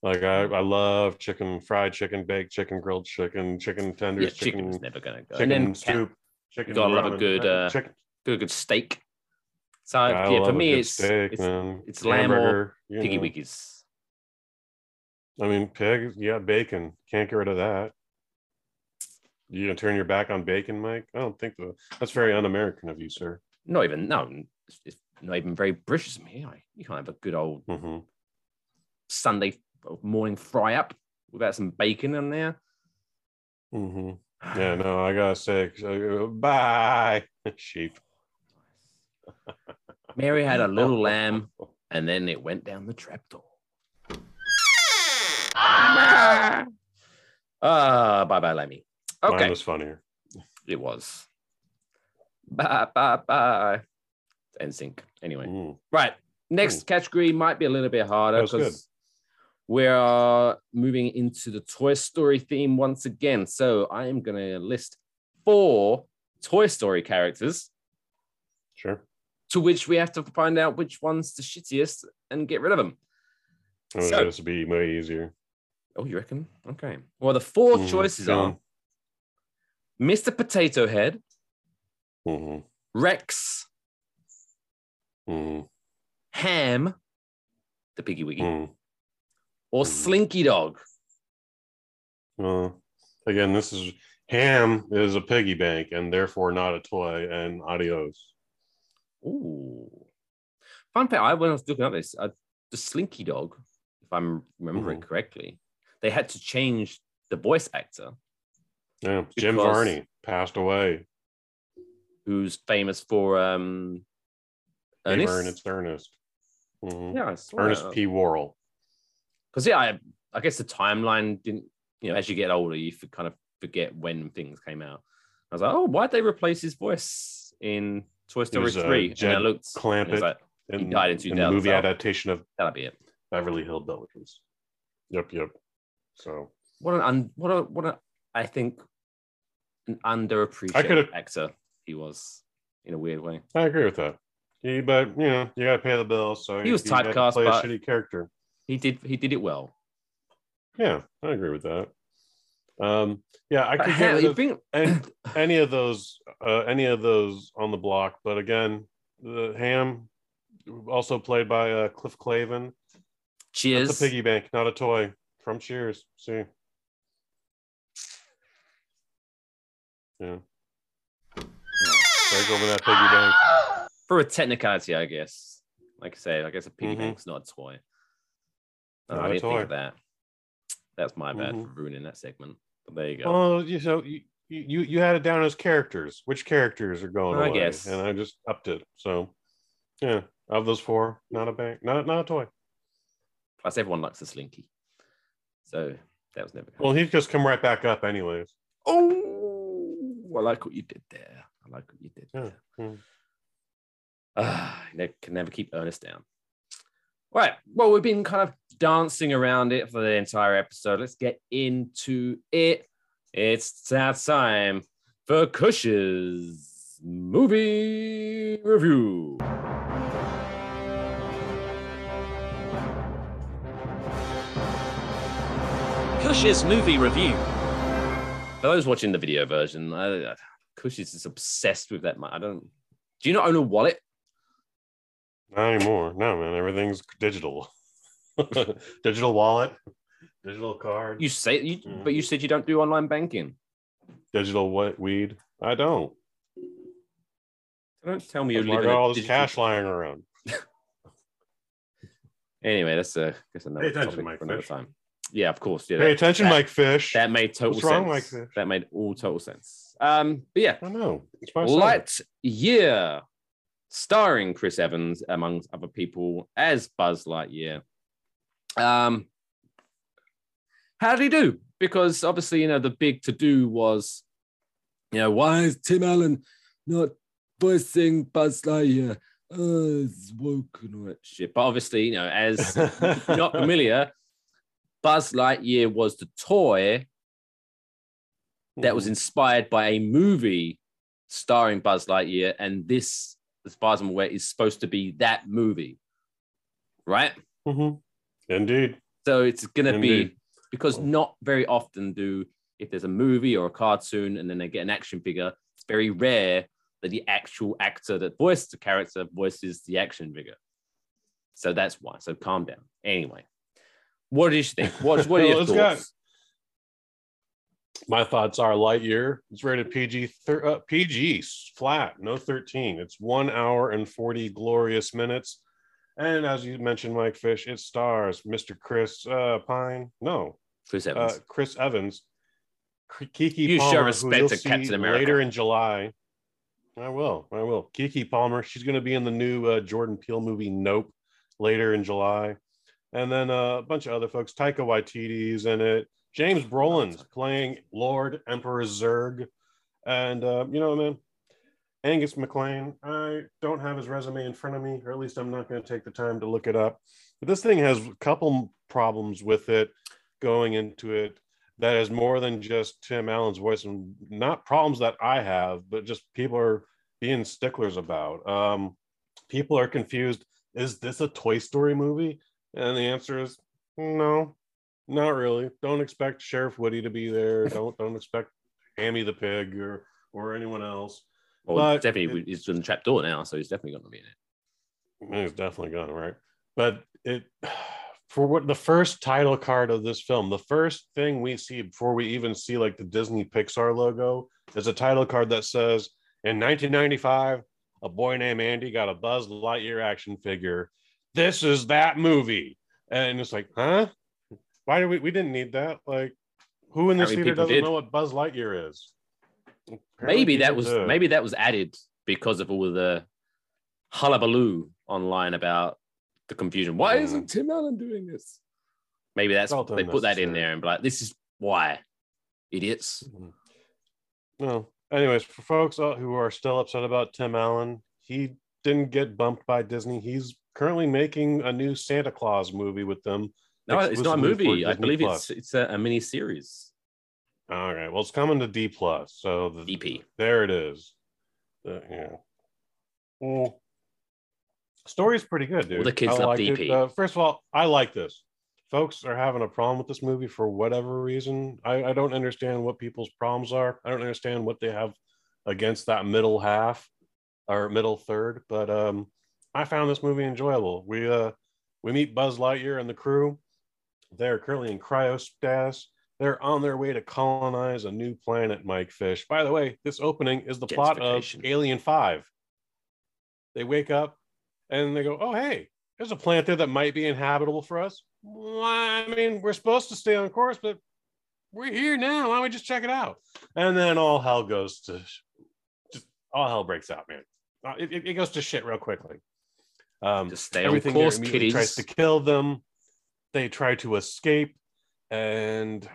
Like I, I love chicken, fried chicken, baked chicken, grilled chicken, chicken tenders, Yeah, chicken never gonna go. chicken soup, chicken. gotta love a good, uh, chicken. good, good steak. So yeah, for me, it's steak, it's, man. it's lamb or piggy know. wiggies. I mean, pig, yeah, bacon. Can't get rid of that. You gonna turn your back on bacon, Mike? I don't think so. That's very un-American of you, sir. Not even no, it's, not even very British of me. I- You can't have a good old hmm Sunday morning fry up without some bacon in there. hmm Yeah, no, I gotta say, uh, bye, *laughs* sheep. *laughs* Mary had a little lamb, *laughs* and then it went down the trapdoor. Ah, bye bye, Lemmy. Mine Okay, was funnier. it was. Bye bye bye. And sync. Anyway, Mm. right. Next category might be a little bit harder That was good. because we are moving into the Toy Story theme once again. So I am going to list four Toy Story characters, Sure. to which we have to find out which one's the shittiest and get rid of them. Mean, So- this would be way easier. Oh, you reckon? Okay. Well, the 4 Mhm, choices are Mr. Potato Head, hmm Rex, hmm Ham, the Piggy Wiggy, hmm or. Slinky Dog. Well, again, this is ham is a piggy bank and therefore not a toy. And adios. Ooh. Fun fact: I when I was looking up this, uh, the Slinky Dog, if I'm remembering Mhm. correctly, they had to change the voice actor, Yeah, Jim Varney passed away. who's famous for um, Ernest. Ernest. Ernest. Mhm. Yeah, I. Ernest P. Worrell. Because yeah, I, I guess the timeline didn't. You know, as you get older, you kind of forget when things came out. I was like, oh, why'd they replace his voice in Toy Story was, uh, Three? and I looked, and Clampett like, In, died in in the movie 2012. adaptation of that'll be it. Beverly Hillbillies. Yep, yep. So What an un, what a what a I think an underappreciated actor he was in a weird way. I agree with that. Yeah, but you know, you gotta pay the bills. So He was typecast, play but- a shitty character. He did he did it well. Yeah, I agree with that. Um, yeah, I could get rid think- any, *coughs* any of those, uh, any of those on the block. But again, the ham, also played by uh, Cliff Clavin. Cheers. That's a piggy bank, not a toy. From Cheers. See. Yeah. Break open that piggy bank. For a technicality, I guess. Like I say, I guess a piggy Mhm. bank's not a toy. Not I didn't think of that. That's my bad Mhm. for ruining that segment. But there you go. Oh, you so you, you you had it down as characters. Which characters are going I away? guess. And I just upped it. So yeah, of those four, not a bank, not not a toy. Plus, everyone likes a slinky. So that was never. Well, he'd just come right back up anyways. Oh, I like what you did there. I like what you did Yeah. there. Ah, you can never keep Ernest down. Right. Well, we've been kind of dancing around it for the entire episode. Let's get into it. It's that time for Kush's movie review. Kush's movie review. For those watching the video version, I, I- Cush is just obsessed with that. mo- I don't. Do you not own a wallet? Not anymore. No, man. Everything's digital. *laughs* digital wallet, digital card, You say you, Mhm. but you said you don't do online banking. digital what weed. I don't. Don't tell me you I live in got a all this digital- cash lying around. *laughs* Anyway, that's a that's another Pay attention, topic Mike for another Fish. time. Yeah, of course. Yeah, Pay that- attention, that- Mike Fish. That made total What's sense. wrong, Mike Fish? That made all total sense. Um, but yeah, I know. That's why I said. Light Year, starring Chris Evans amongst other people as Buzz Lightyear. Um, how did he do? Because obviously, you know, the big to do was, you know, why is Tim Allen not voicing Buzz Lightyear? Oh, it's woke and all that shit. But obviously, you know, as *laughs* not familiar, Buzz Lightyear was the toy that was Mhm. inspired by a movie starring Buzz Lightyear, and this, as far as I'm aware, is supposed to be that movie, right? Mhm. Indeed. So it's gonna be because not very often do if there's a movie or a cartoon and then they get an action figure, it's very rare that the actual actor that voiced the character voices the action figure. So that's why. So calm down. Anyway, what do you think? *laughs* What, what are your Well, it's got- thoughts? My thoughts are Lightyear. It's rated PG, thir- uh, PG flat, no 13. It's one hour and 40 glorious minutes. And as you mentioned, Mike Fish, it stars Mr. Chris uh, Pine. No, Chris uh, Evans. Chris Evans. Keke You Palmer, respect you'll to see Captain America. later in July. I will. I will. Keke Palmer. She's going to be in the new uh, Jordan Peele movie Nope later in July, and then uh, a bunch of other folks. Taika Waititi's in it. James Brolin's playing Lord Emperor Zurg, and uh, you know, man, Angus MacLane. I don't have his resume in front of me, or at least I'm not going to take the time to look it up. But this thing has a couple problems with it going into it. that is more than just Tim Allen's voice and not problems that I have, but just people are being sticklers about. Um, people are confused. Is this a Toy Story movie? And the answer is no, not really. Don't expect Sheriff Woody to be there. *laughs* Don't don't expect Hammy the pig or or anyone else. Well, But definitely it- he's in the trap door now, so he's definitely going to be in it. He's definitely gone right. But it for what the first title card of this film, the first thing we see before we even see like the Disney Pixar logo is a title card that says in 1995, a boy named Andy got a Buzz Lightyear action figure. This is that movie. And it's like, huh? Why do we we didn't need that? Like who in this theater doesn't did. know what Buzz Lightyear is? Maybe that was maybe that was added because of all of the hullabaloo online about the confusion. Why Mm. isn't Tim Allen doing this? Maybe that's they put that in there and be like, this is why, idiots. Well, Anyways, for folks uh, who are still upset about Tim Allen, he didn't get bumped by Disney. He's currently making a new Santa Claus movie with them. No, it's not a movie. I believe Plus. it's it's a, a mini series. All right. Well, it's coming to D plus. So the, DP. there it is. The- yeah. Well, story's pretty good, dude. the kids I love. DP. Uh, first of all, I like this. Folks are having a problem with this movie for whatever reason. I, I don't understand what people's problems are. I don't understand what they have against that middle half or middle third. But um, I found this movie enjoyable. We uh, we meet Buzz Lightyear and the crew. They're currently in cryostasis. They're on their way to colonize a new planet, Mike Fish. By the way, this opening is the plot of Alien 5. They wake up and they go, Oh, hey, there's a planet there that might be inhabitable for us. Well, I mean, we're supposed to stay on course, but we're here now. Why don't we just check it out? And then all hell goes to just all hell breaks out, man. Uh, It, it, goes to shit real quickly. Um, Just stay on everything there course, immediately tries to kill them. They try to escape, and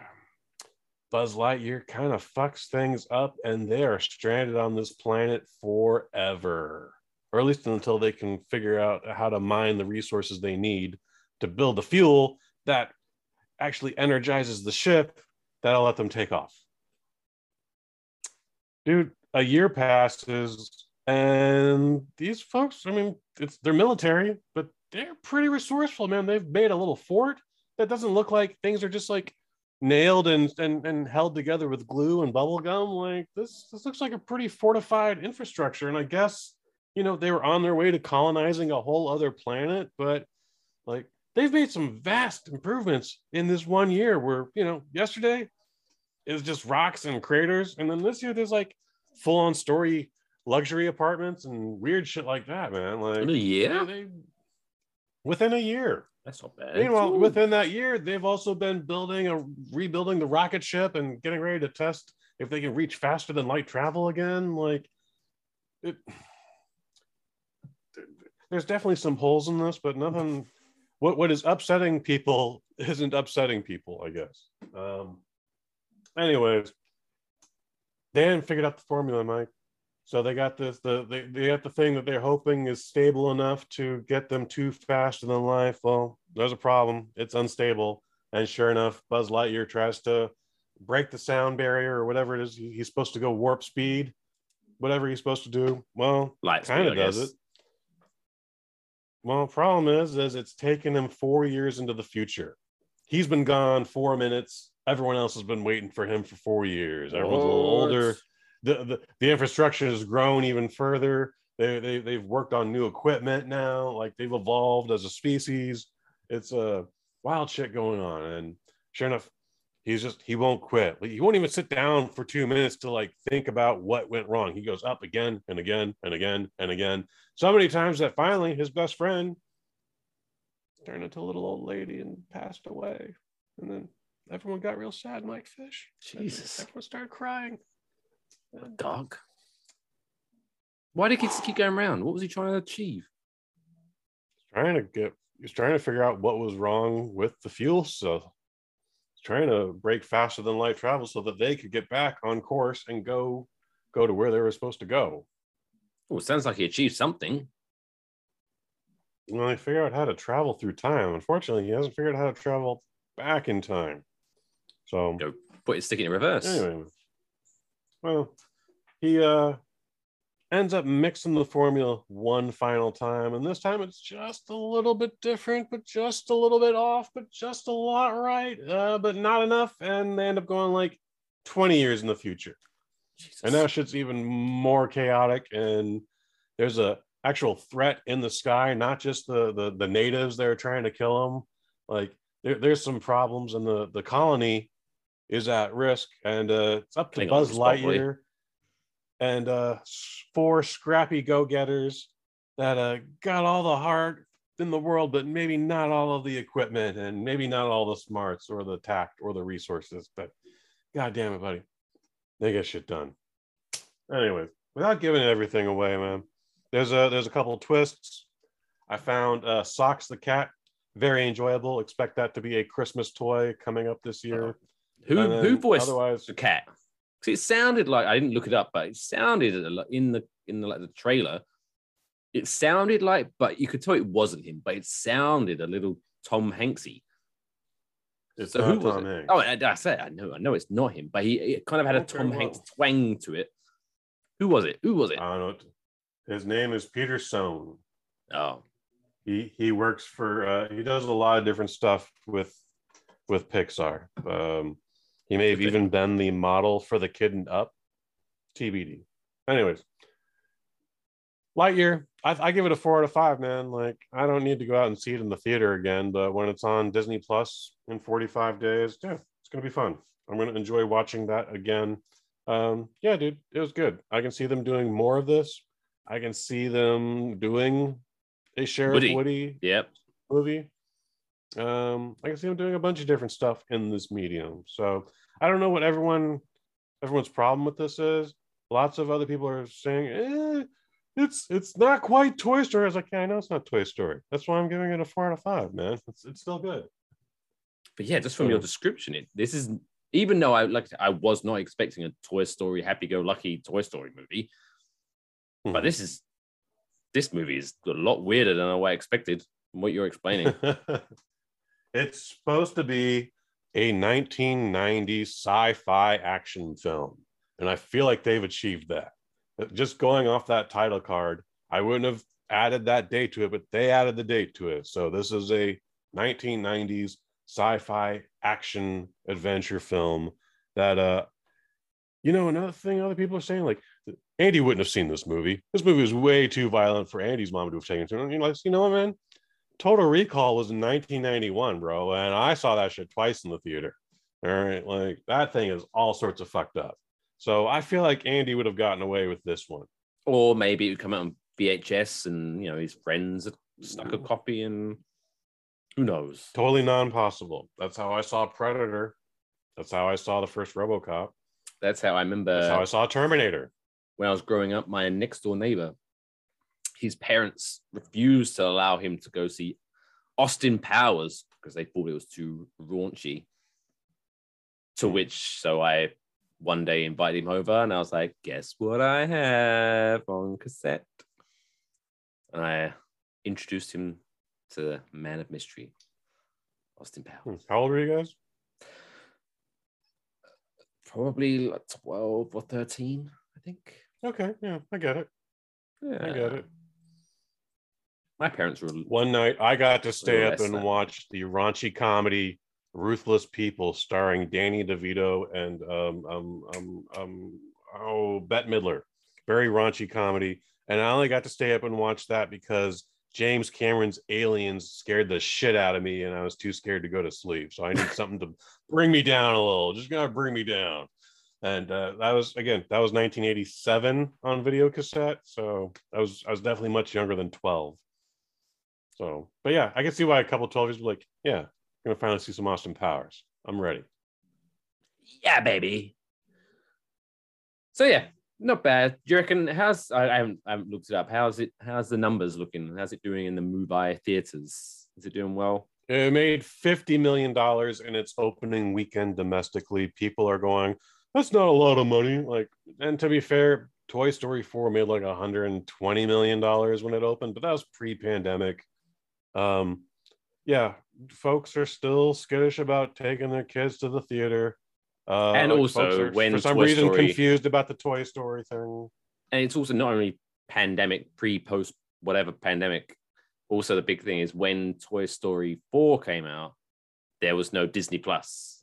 Buzz Lightyear kind of fucks things up, and they are stranded on this planet forever, or at least until they can figure out how to mine the resources they need to build the fuel that actually energizes the ship that'll let them take off. Dude, a year passes and these folks, I mean, it's they're military, but they're pretty resourceful, man. They've made a little fort that doesn't look like things are just like nailed and and, and held together with glue and bubble gum. Like this, this looks like a pretty fortified infrastructure. And I guess you know they were on their way to colonizing a whole other planet, but like they've made some vast improvements in this one year. Where you know yesterday it was just rocks and craters, and then this year there's like full on story luxury apartments and weird shit like that, man. Like In a year? they- within a year. That's not bad. Meanwhile, Ooh. within that year, they've also been building a rebuilding the rocket ship and getting ready to test if they can reach faster than light travel again. Like it there's definitely some holes in this, but nothing what what is upsetting people *laughs* isn't upsetting people, I guess. Um anyways, they hadn't figured out the formula, Mike. So they got this, the they, they got the thing that they're hoping is stable enough to get them too fast in the life. Well, there's a problem. It's unstable. And sure enough, Buzz Lightyear tries to break the sound barrier or whatever it is. He's supposed to go warp speed, whatever he's supposed to do. Well, Light kind of does it. Well, problem is, is it's taken him four years into the future. He's been gone four minutes. Everyone else has been waiting for him for four years. Everyone's a little older the, the the infrastructure has grown even further. They, they they've worked on new equipment now. Like they've evolved as a species. It's a wild shit going on. And sure enough, he's just he won't quit. He won't even sit down for two minutes to like think about what went wrong. He goes up again and again and again and again. So many times that finally his best friend turned into a little old lady and passed away. And then everyone got real sad, Mike Fish. Jesus. Everyone started crying. Dog. Why did kids keep going around? What was he trying to achieve? trying to get he's trying to figure out what was wrong with the fuel so he's trying to break faster than light travel so that they could get back on course and go go to where they were supposed to go Oh, it sounds like he achieved something. well he figured out how to travel through time unfortunately he hasn't figured out how to travel back in time so Go. Put it stick it in reverse. Anyway, well, he uh ends up mixing the formula one final time, and this time it's just a little bit different, but just a little bit off, but just a lot right, uh, but not enough, and they end up going like 20 years in the future. Jesus. And now shit's even more chaotic, and there's a actual threat in the sky, not just the the, the natives that are trying to kill them. Like there, there's some problems, and the the colony is at risk, and uh, it's up to Buzz. Lightyear and uh, four scrappy go-getters that uh, got all the heart in the world, but maybe not all of the equipment, and maybe not all the smarts or the tact or the resources. But god damn it, buddy, they get shit done. Anyways, without giving everything away, man, there's a there's a couple of twists. I found uh, Socks the cat very enjoyable. Expect that to be a Christmas toy coming up this year. Who who voiced Otherwise, the cat? 'Cause it sounded like I didn't look it up, but it sounded in the in the like the trailer. It sounded like, but you could tell it wasn't him, but it sounded a little Tom Hanksy. it's So who was Tom it? Hanks. Oh, I, I said I know, I know it's not him, but he it kind of had a Okay, Tom well. Hanks twang to it. Who was it? Who was it? I don't know. His name is Peter Sohn. oh, He he works for uh, he does a lot of different stuff with with Pixar. Um, he may have even been the model for the Kid and Up, TBD. Anyways, Lightyear, I, I give it a four out of five, man. Like I don't need to go out and see it in the theater again, but when it's on Disney Plus in 45 days, yeah, it's gonna be fun. I'm gonna enjoy watching that again. Um, yeah, dude, it was good. I can see them doing more of this. I can see them doing a Sheriff Woody. Woody yep. movie. Um, I can see them doing a bunch of different stuff in this medium. So I don't know what everyone everyone's problem with this is. Lots of other people are saying, eh, it's it's not quite Toy Story. I was like, yeah, I know it's not Toy Story. That's why I'm giving it a four out of five, man. It's it's still good. But yeah, just from your description, it this is even though I like I was not expecting a Toy Story happy-go-lucky Toy Story movie, but Mhm. this is this movie is a lot weirder than what I expected from what you're explaining. *laughs* it's supposed to be a 1990s sci-fi action film, and I feel like they've achieved that. Just going off that title card, I wouldn't have added that date to it, but they added the date to it. So this is a 1990s sci-fi action adventure film that uh you know another thing other people are saying like Andy wouldn't have seen this movie. This movie was way too violent for Andy's mom to have taken to. Like, you know what, man? Total Recall was in 1991, bro, and I saw that shit twice in the theater. All right, like that thing is all sorts of fucked up. So I feel like Andy would have gotten away with this one. or maybe it would come out on VHS and you know his friends stuck a copy and who knows? Totally non-possible. That's how I saw Predator. That's how I saw the first RoboCop. That's how I remember That's how I saw Terminator. when I was growing up, my next door neighbor, his parents refused to allow him to go see Austin Powers because they thought it was too raunchy. To which, so I one day invited him over and I was like, guess what I have on cassette? And I introduced him to the man of mystery, Austin Hmm. Powers. How old were you guys? Probably like 12 or 13, I think. Okay, yeah, I get it. Yeah. I get it. My parents were One night I got to stay up and than. watch the raunchy comedy Ruthless People starring Danny DeVito and um um um um oh Bette Midler. Very raunchy comedy. And I only got to stay up and watch that because James Cameron's Aliens scared the shit out of me and I was too scared to go to sleep. So I need *laughs* something to bring me down a little. Just gotta bring me down. And uh, that was again, that was 1987 on video cassette. So I was I was definitely much younger than 12. So, but yeah, I can see why a couple 12 years like, yeah, I'm gonna finally see some Austin Powers. I'm ready. yeah, baby. So yeah, not bad. Do you reckon? How's I, I haven't I haven't looked it up. How's it? How's the numbers looking? How's it doing in the Mumbai theaters? Is it doing well? It made $50 million in its opening weekend domestically. People are going, that's not a lot of money. Like, and to be fair, Toy Story 4 made like $120 million when it opened, but that was pre-pandemic. Um, yeah, folks are still skittish about taking their kids to the theater. Uh, And like, also, when for some Toy reason Story- confused about the Toy Story thing. and it's also not only pandemic, pre, post, whatever pandemic. Also, the big thing is when Toy Story 4 came out, there was no Disney Plus.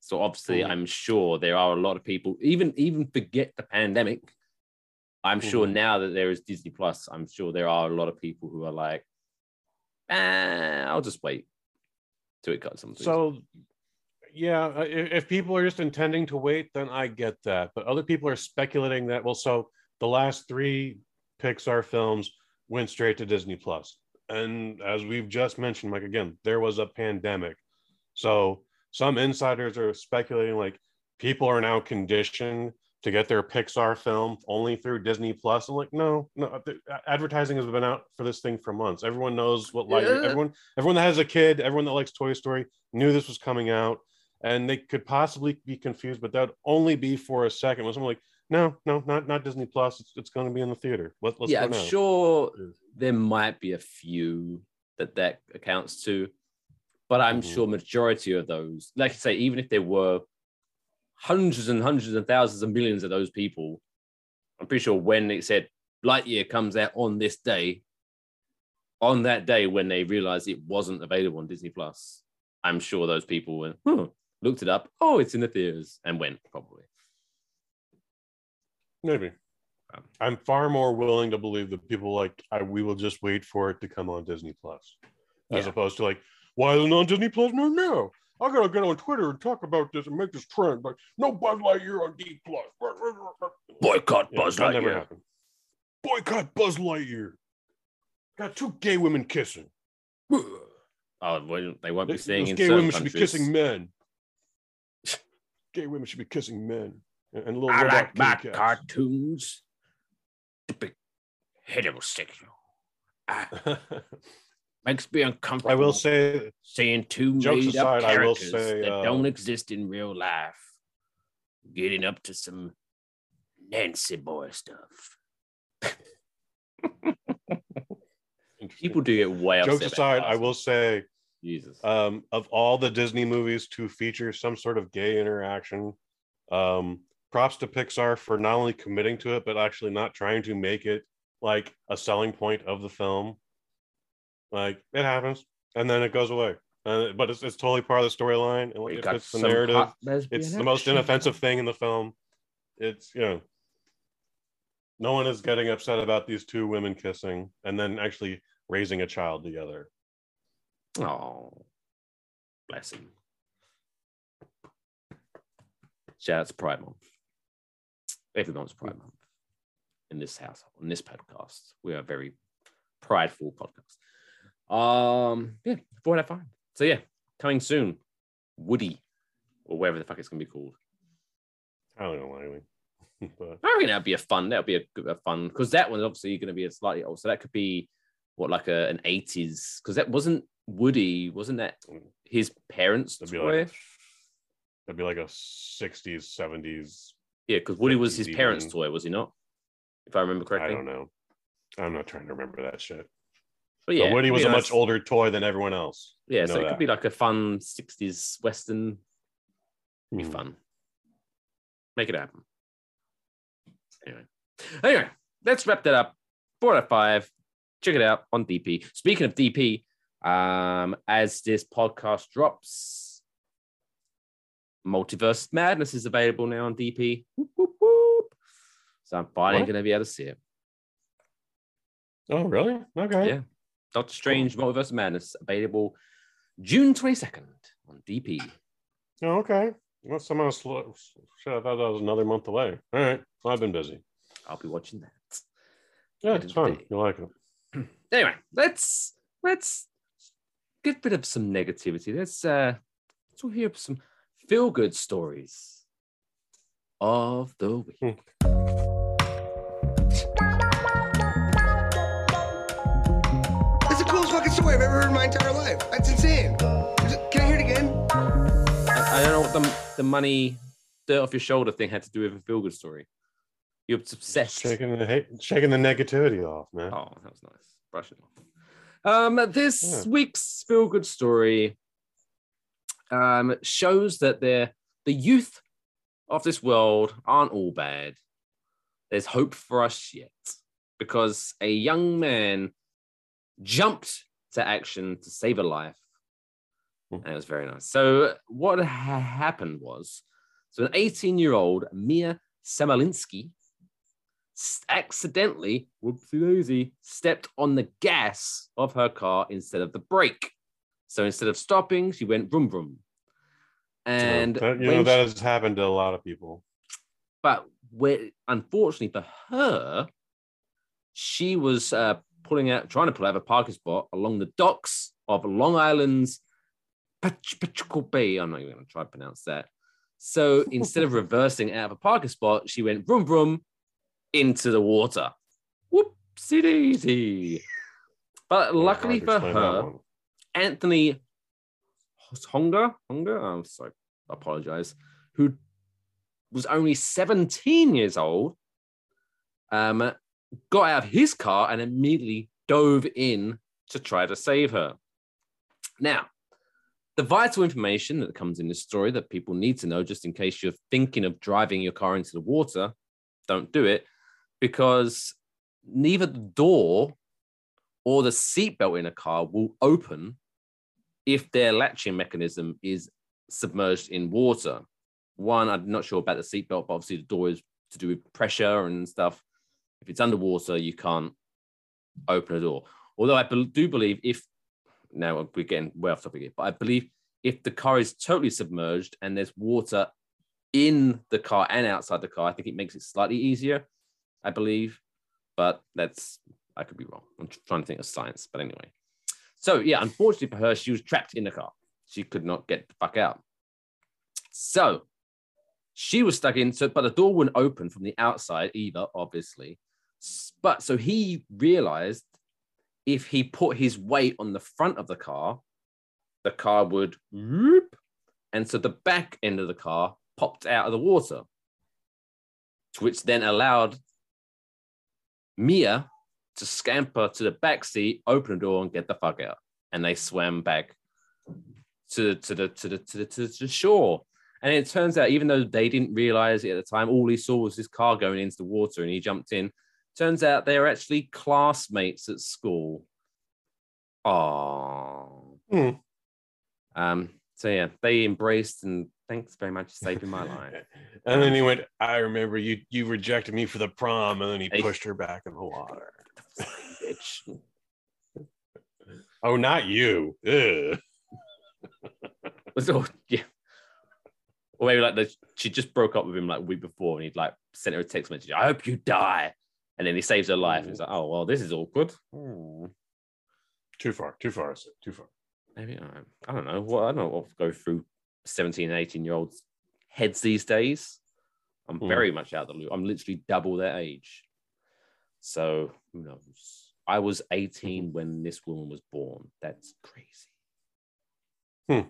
So obviously, Mhm. I'm sure there are a lot of people, even even forget the pandemic. I'm sure Mhm. now that there is Disney Plus, I'm sure there are a lot of people who are like, ah, I'll just wait till it comes. something. So, yeah, uh, if, if people are just intending to wait, then I get that. But other people are speculating that, well, so the last three Pixar films went straight to Disney Plus. And as we've just mentioned, like again, there was a pandemic. So some insiders are speculating like people are now conditioned to get their Pixar film only through Disney Plus. I'm like, no, no, the- advertising has been out for this thing for months. Everyone knows what Lightyear, Yeah. everyone, everyone that has a kid, everyone that likes Toy Story knew this was coming out, and they could possibly be confused, but that'd only be for a second. When someone like, no, no, not not Disney Plus. It's, it's going to be in the theater. Let, let's yeah, I'm now. sure there might be a few that that accounts to, but I'm Mhm. sure majority of those, like I say, even if there were hundreds and hundreds and thousands and millions of those people, I'm pretty sure when it said Lightyear comes out on this day, on that day when they realized it wasn't available on Disney Plus, I'm sure those people went, hmm, looked it up. Oh, it's in the theaters and went probably. Maybe. Um, I'm far more willing to believe that people like I, we will just wait for it to come on Disney Plus, as Yeah. opposed to like, why isn't it on Disney Plus? No, no. I gotta get on Twitter and talk about this and make this trend, but no Buzz Lightyear on D Plus. Boycott Yeah, Buzz that never Lightyear. happened. Boycott Buzz Lightyear. Got two gay women kissing. *sighs* Oh, well, they won't be seeing in gay certain women should be kissing men. *laughs* gay women should be kissing men. And and little I robot like my kitty cats. cartoons to be heterosexual. Ah, *laughs* makes me uncomfortable. I will say seeing two jokes made up aside, I will characters say, that uh, don't exist in real life, getting up to some Nancy boy stuff. *laughs* People do get way jokes aside, I will say Jesus. um, of all the Disney movies to feature some sort of gay interaction, um, props to Pixar for not only committing to it, but actually not trying to make it like a selling point of the film. Like it happens and then it goes away. Uh, but it's, it's totally part of the storyline and it fits the narrative. It's the most inoffensive thing in the film. It's, you know, no one is getting upset about these two women kissing and then actually raising a child together. Oh, bless him. Shout out to Pride Month. Every month's Pride Month in this household, in this podcast. We are a very prideful podcast. Um, yeah, four out of five. So yeah, coming soon, Woody, or whatever the fuck it's gonna be called. I don't know why anyway. *laughs* but I reckon that'd be a fun. That'd be a, a fun because that one's obviously going to be a slightly old. So that could be what like a, an eighties because that wasn't Woody, wasn't that his parents' That'd be toy? like that'd be like a '60s, '70s. yeah, because Woody was his 50s parents' even. toy, was he not? If I remember correctly, I don't know. I'm not trying to remember that shit. But Yeah, yeah, Woody was a nice- much older toy than everyone else. Yeah, so it that. could be like a fun sixties western. It'd Be Hmm. fun. Make it happen. Anyway, anyway, let's wrap that up. Four out of five. Check it out on DP. Speaking of DP, um, as this podcast drops, Multiverse Madness is available now on DP. Whoop, whoop, whoop. So I'm finally going to be able to see it. Oh, really? Okay. Yeah. Doctor Strange Multiverse Madness available June 22nd on DP. Oh, okay. Well, somehow slow. Shit, I thought that was another month away. All right. Well, I've been busy. I'll be watching that. Yeah, it's of fun. You like it? *clears throat* Anyway, let's let's get rid of some negativity. Let's uh let's hear some feel good stories of the week. The coolest I've ever heard in my entire life. That's insane. Can I hear it again? I, I don't know what the the money dirt off your shoulder thing had to do with a feel good story. You're obsessed. Shaking the hate, shaking the negativity off, man. Oh, that was nice. Brush it off. Um, this Yeah. week's feel good story um, shows that the the youth of this world aren't all bad. There's hope for us yet because a young man jumped to action to save a life. And it was very nice. So, what ha- happened was so an 18 year old Mia Semelinsky accidentally, whoopsie daisy, stepped on the gas of her car instead of the brake. So instead of stopping, she went vroom vroom. And That- you know that she- has happened to a lot of people. but where unfortunately for her, she was uh, pulling out, trying to pull out of a parking spot along the docks of Long Island's Pach- Pachuco Bay. I'm not even going to try to pronounce that. So *laughs* instead of reversing out of a parking spot, she went vroom vroom into the water. Whoopsie daisy. But luckily Hard for her. Anthony Honga, Honga, I'm sorry, I apologize, who was only 17 years old, um, got out of his car and immediately dove in to try to save her. Now, the vital information that comes in this story that people need to know, just in case you're thinking of driving your car into the water, don't do it because neither the door or the seatbelt in a car will open if their latching mechanism is submerged in water. One, I'm not sure about the seatbelt, but obviously the door is to do with pressure and stuff. If it's underwater, you can't open a door. Although I do believe if now we're getting way off topic here, but I believe if the car is totally submerged and there's water in the car and outside the car, I think it makes it slightly easier. I believe, but that's I could be wrong. I'm trying to think of science, but anyway. So yeah, unfortunately for her, she was trapped in the car. She could not get the fuck out. So she was stuck in, so but the door wouldn't open from the outside either, obviously. But so he realized if he put his weight on the front of the car, the car would whoop, and so the back end of the car popped out of the water, which then allowed Mia to scamper to the back seat, open the door, and get the fuck out. And they swam back to, to the to the to the to the shore. And it turns out, even though they didn't realize it at the time, all he saw was his car going into the water, and he jumped in. Turns out they're actually classmates at school. Oh. Hmm. Um. So yeah, they embraced and thanks very much for saving my life. *laughs* And then he went, I remember you you rejected me for the prom, and then he Hey. pushed her back in the water. *laughs* Bitch. Oh, not you. So *laughs* yeah. Or maybe like the, she just broke up with him like a week before, and he'd like sent her a text message. I hope you die, and then he saves her life. And it's like, oh well, this is awkward. Hmm. Too far, too far, I too far. Maybe I, I don't know. What I don't know what go through 17 and 18 year olds heads these days. I'm Hmm. very much out of the loop. I'm literally double their age. So who knows? I was 18 when this woman was born. That's crazy. Hmm.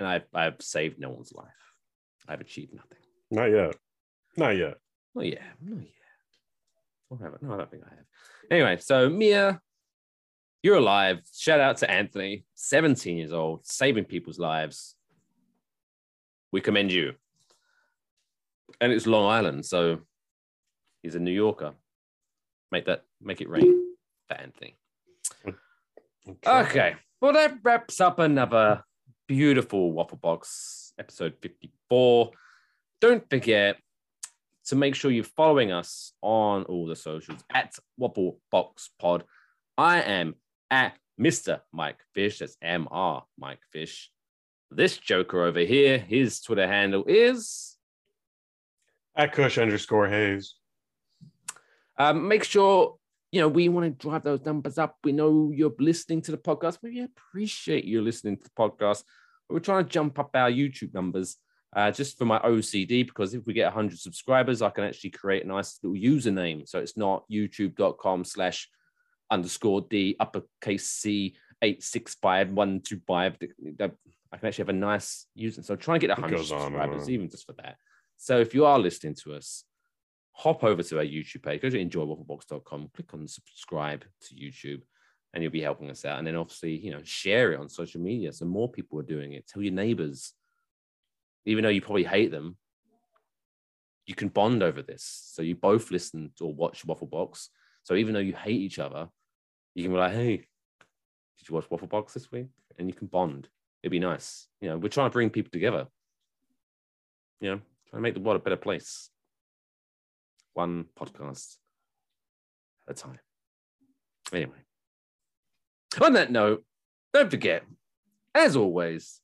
And I've, I've saved no one's life. I've achieved nothing. Not yet. Not yet. Not yeah, Not yet. Or have I? No, I don't think I have. Anyway, so Mia, you're alive. Shout out to Anthony, 17 years old, saving people's lives. We commend you. And it's Long Island, so he's a New Yorker. Make that make it rain for Anthony. Okay. Well, that wraps up another beautiful Waffle Box episode 54. Don't forget to make sure you're following us on all the socials at Waffle Box Pod. I am at Mr. Mike Fish. That's MR Mike Fish. This Joker over here, his Twitter handle is At Kush underscore Hayes. Um, make sure you know we want to drive those numbers up. We know you're listening to the podcast. We appreciate you listening to the podcast. We're trying to jump up our YouTube numbers uh, just for my OCD because if we get 100 subscribers, I can actually create a nice little username. So it's not youtube.com slash underscore D uppercase C eight six five one two five. I can actually have a nice user. So try and get 100 goes on and subscribers, even just for that. So if you are listening to us, hop over to our YouTube page, go to enjoywafflebox.com, click on subscribe to YouTube, and you'll be helping us out. And then obviously, you know, share it on social media so more people are doing it. Tell your neighbors, even though you probably hate them, you can bond over this. So you both listen or watch Waffle Box. So even though you hate each other, you can be like, hey, did you watch Waffle Box this week? And you can bond. It'd be nice. You know, we're trying to bring people together. You know, trying to make the world a better place. One podcast at a time. Anyway, on that note, don't forget, as always,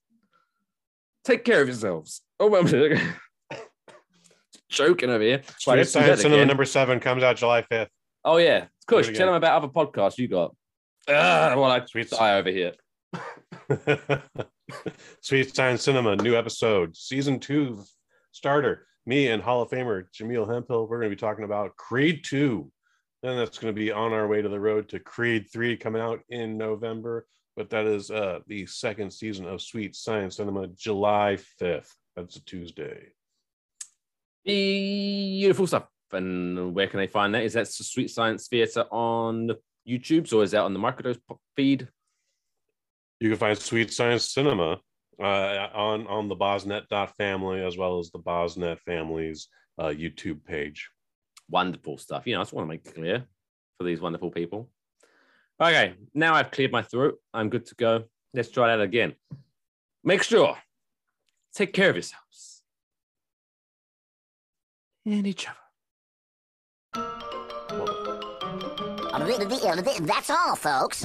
take care of yourselves. Oh, I'm joking *laughs* over here. Sweet let's Science Cinema number seven comes out July 5th. Oh yeah, it tell them about other podcasts you got. Ah, well, I Sweet- die over here. *laughs* Sweet Science Cinema, new episode, season two starter. Me and Hall of Famer Jameel Hemphill, we're going to be talking about Creed 2. Then that's going to be on our way to the road to Creed 3 coming out in November. But that is uh, the second season of Sweet Science Cinema, July 5th. That's a Tuesday. Beautiful stuff. And where can I find that? Is that Sweet Science Theatre on YouTube or is that on the Marketers feed? You can find Sweet Science Cinema uh, on on the Bosnet family as well as the Bosnet family's uh, YouTube page. Wonderful stuff. You know, I just want to make it clear for these wonderful people. Okay, now I've cleared my throat. I'm good to go. Let's try that again. Make sure, take care of yourselves and each other. That's all, folks.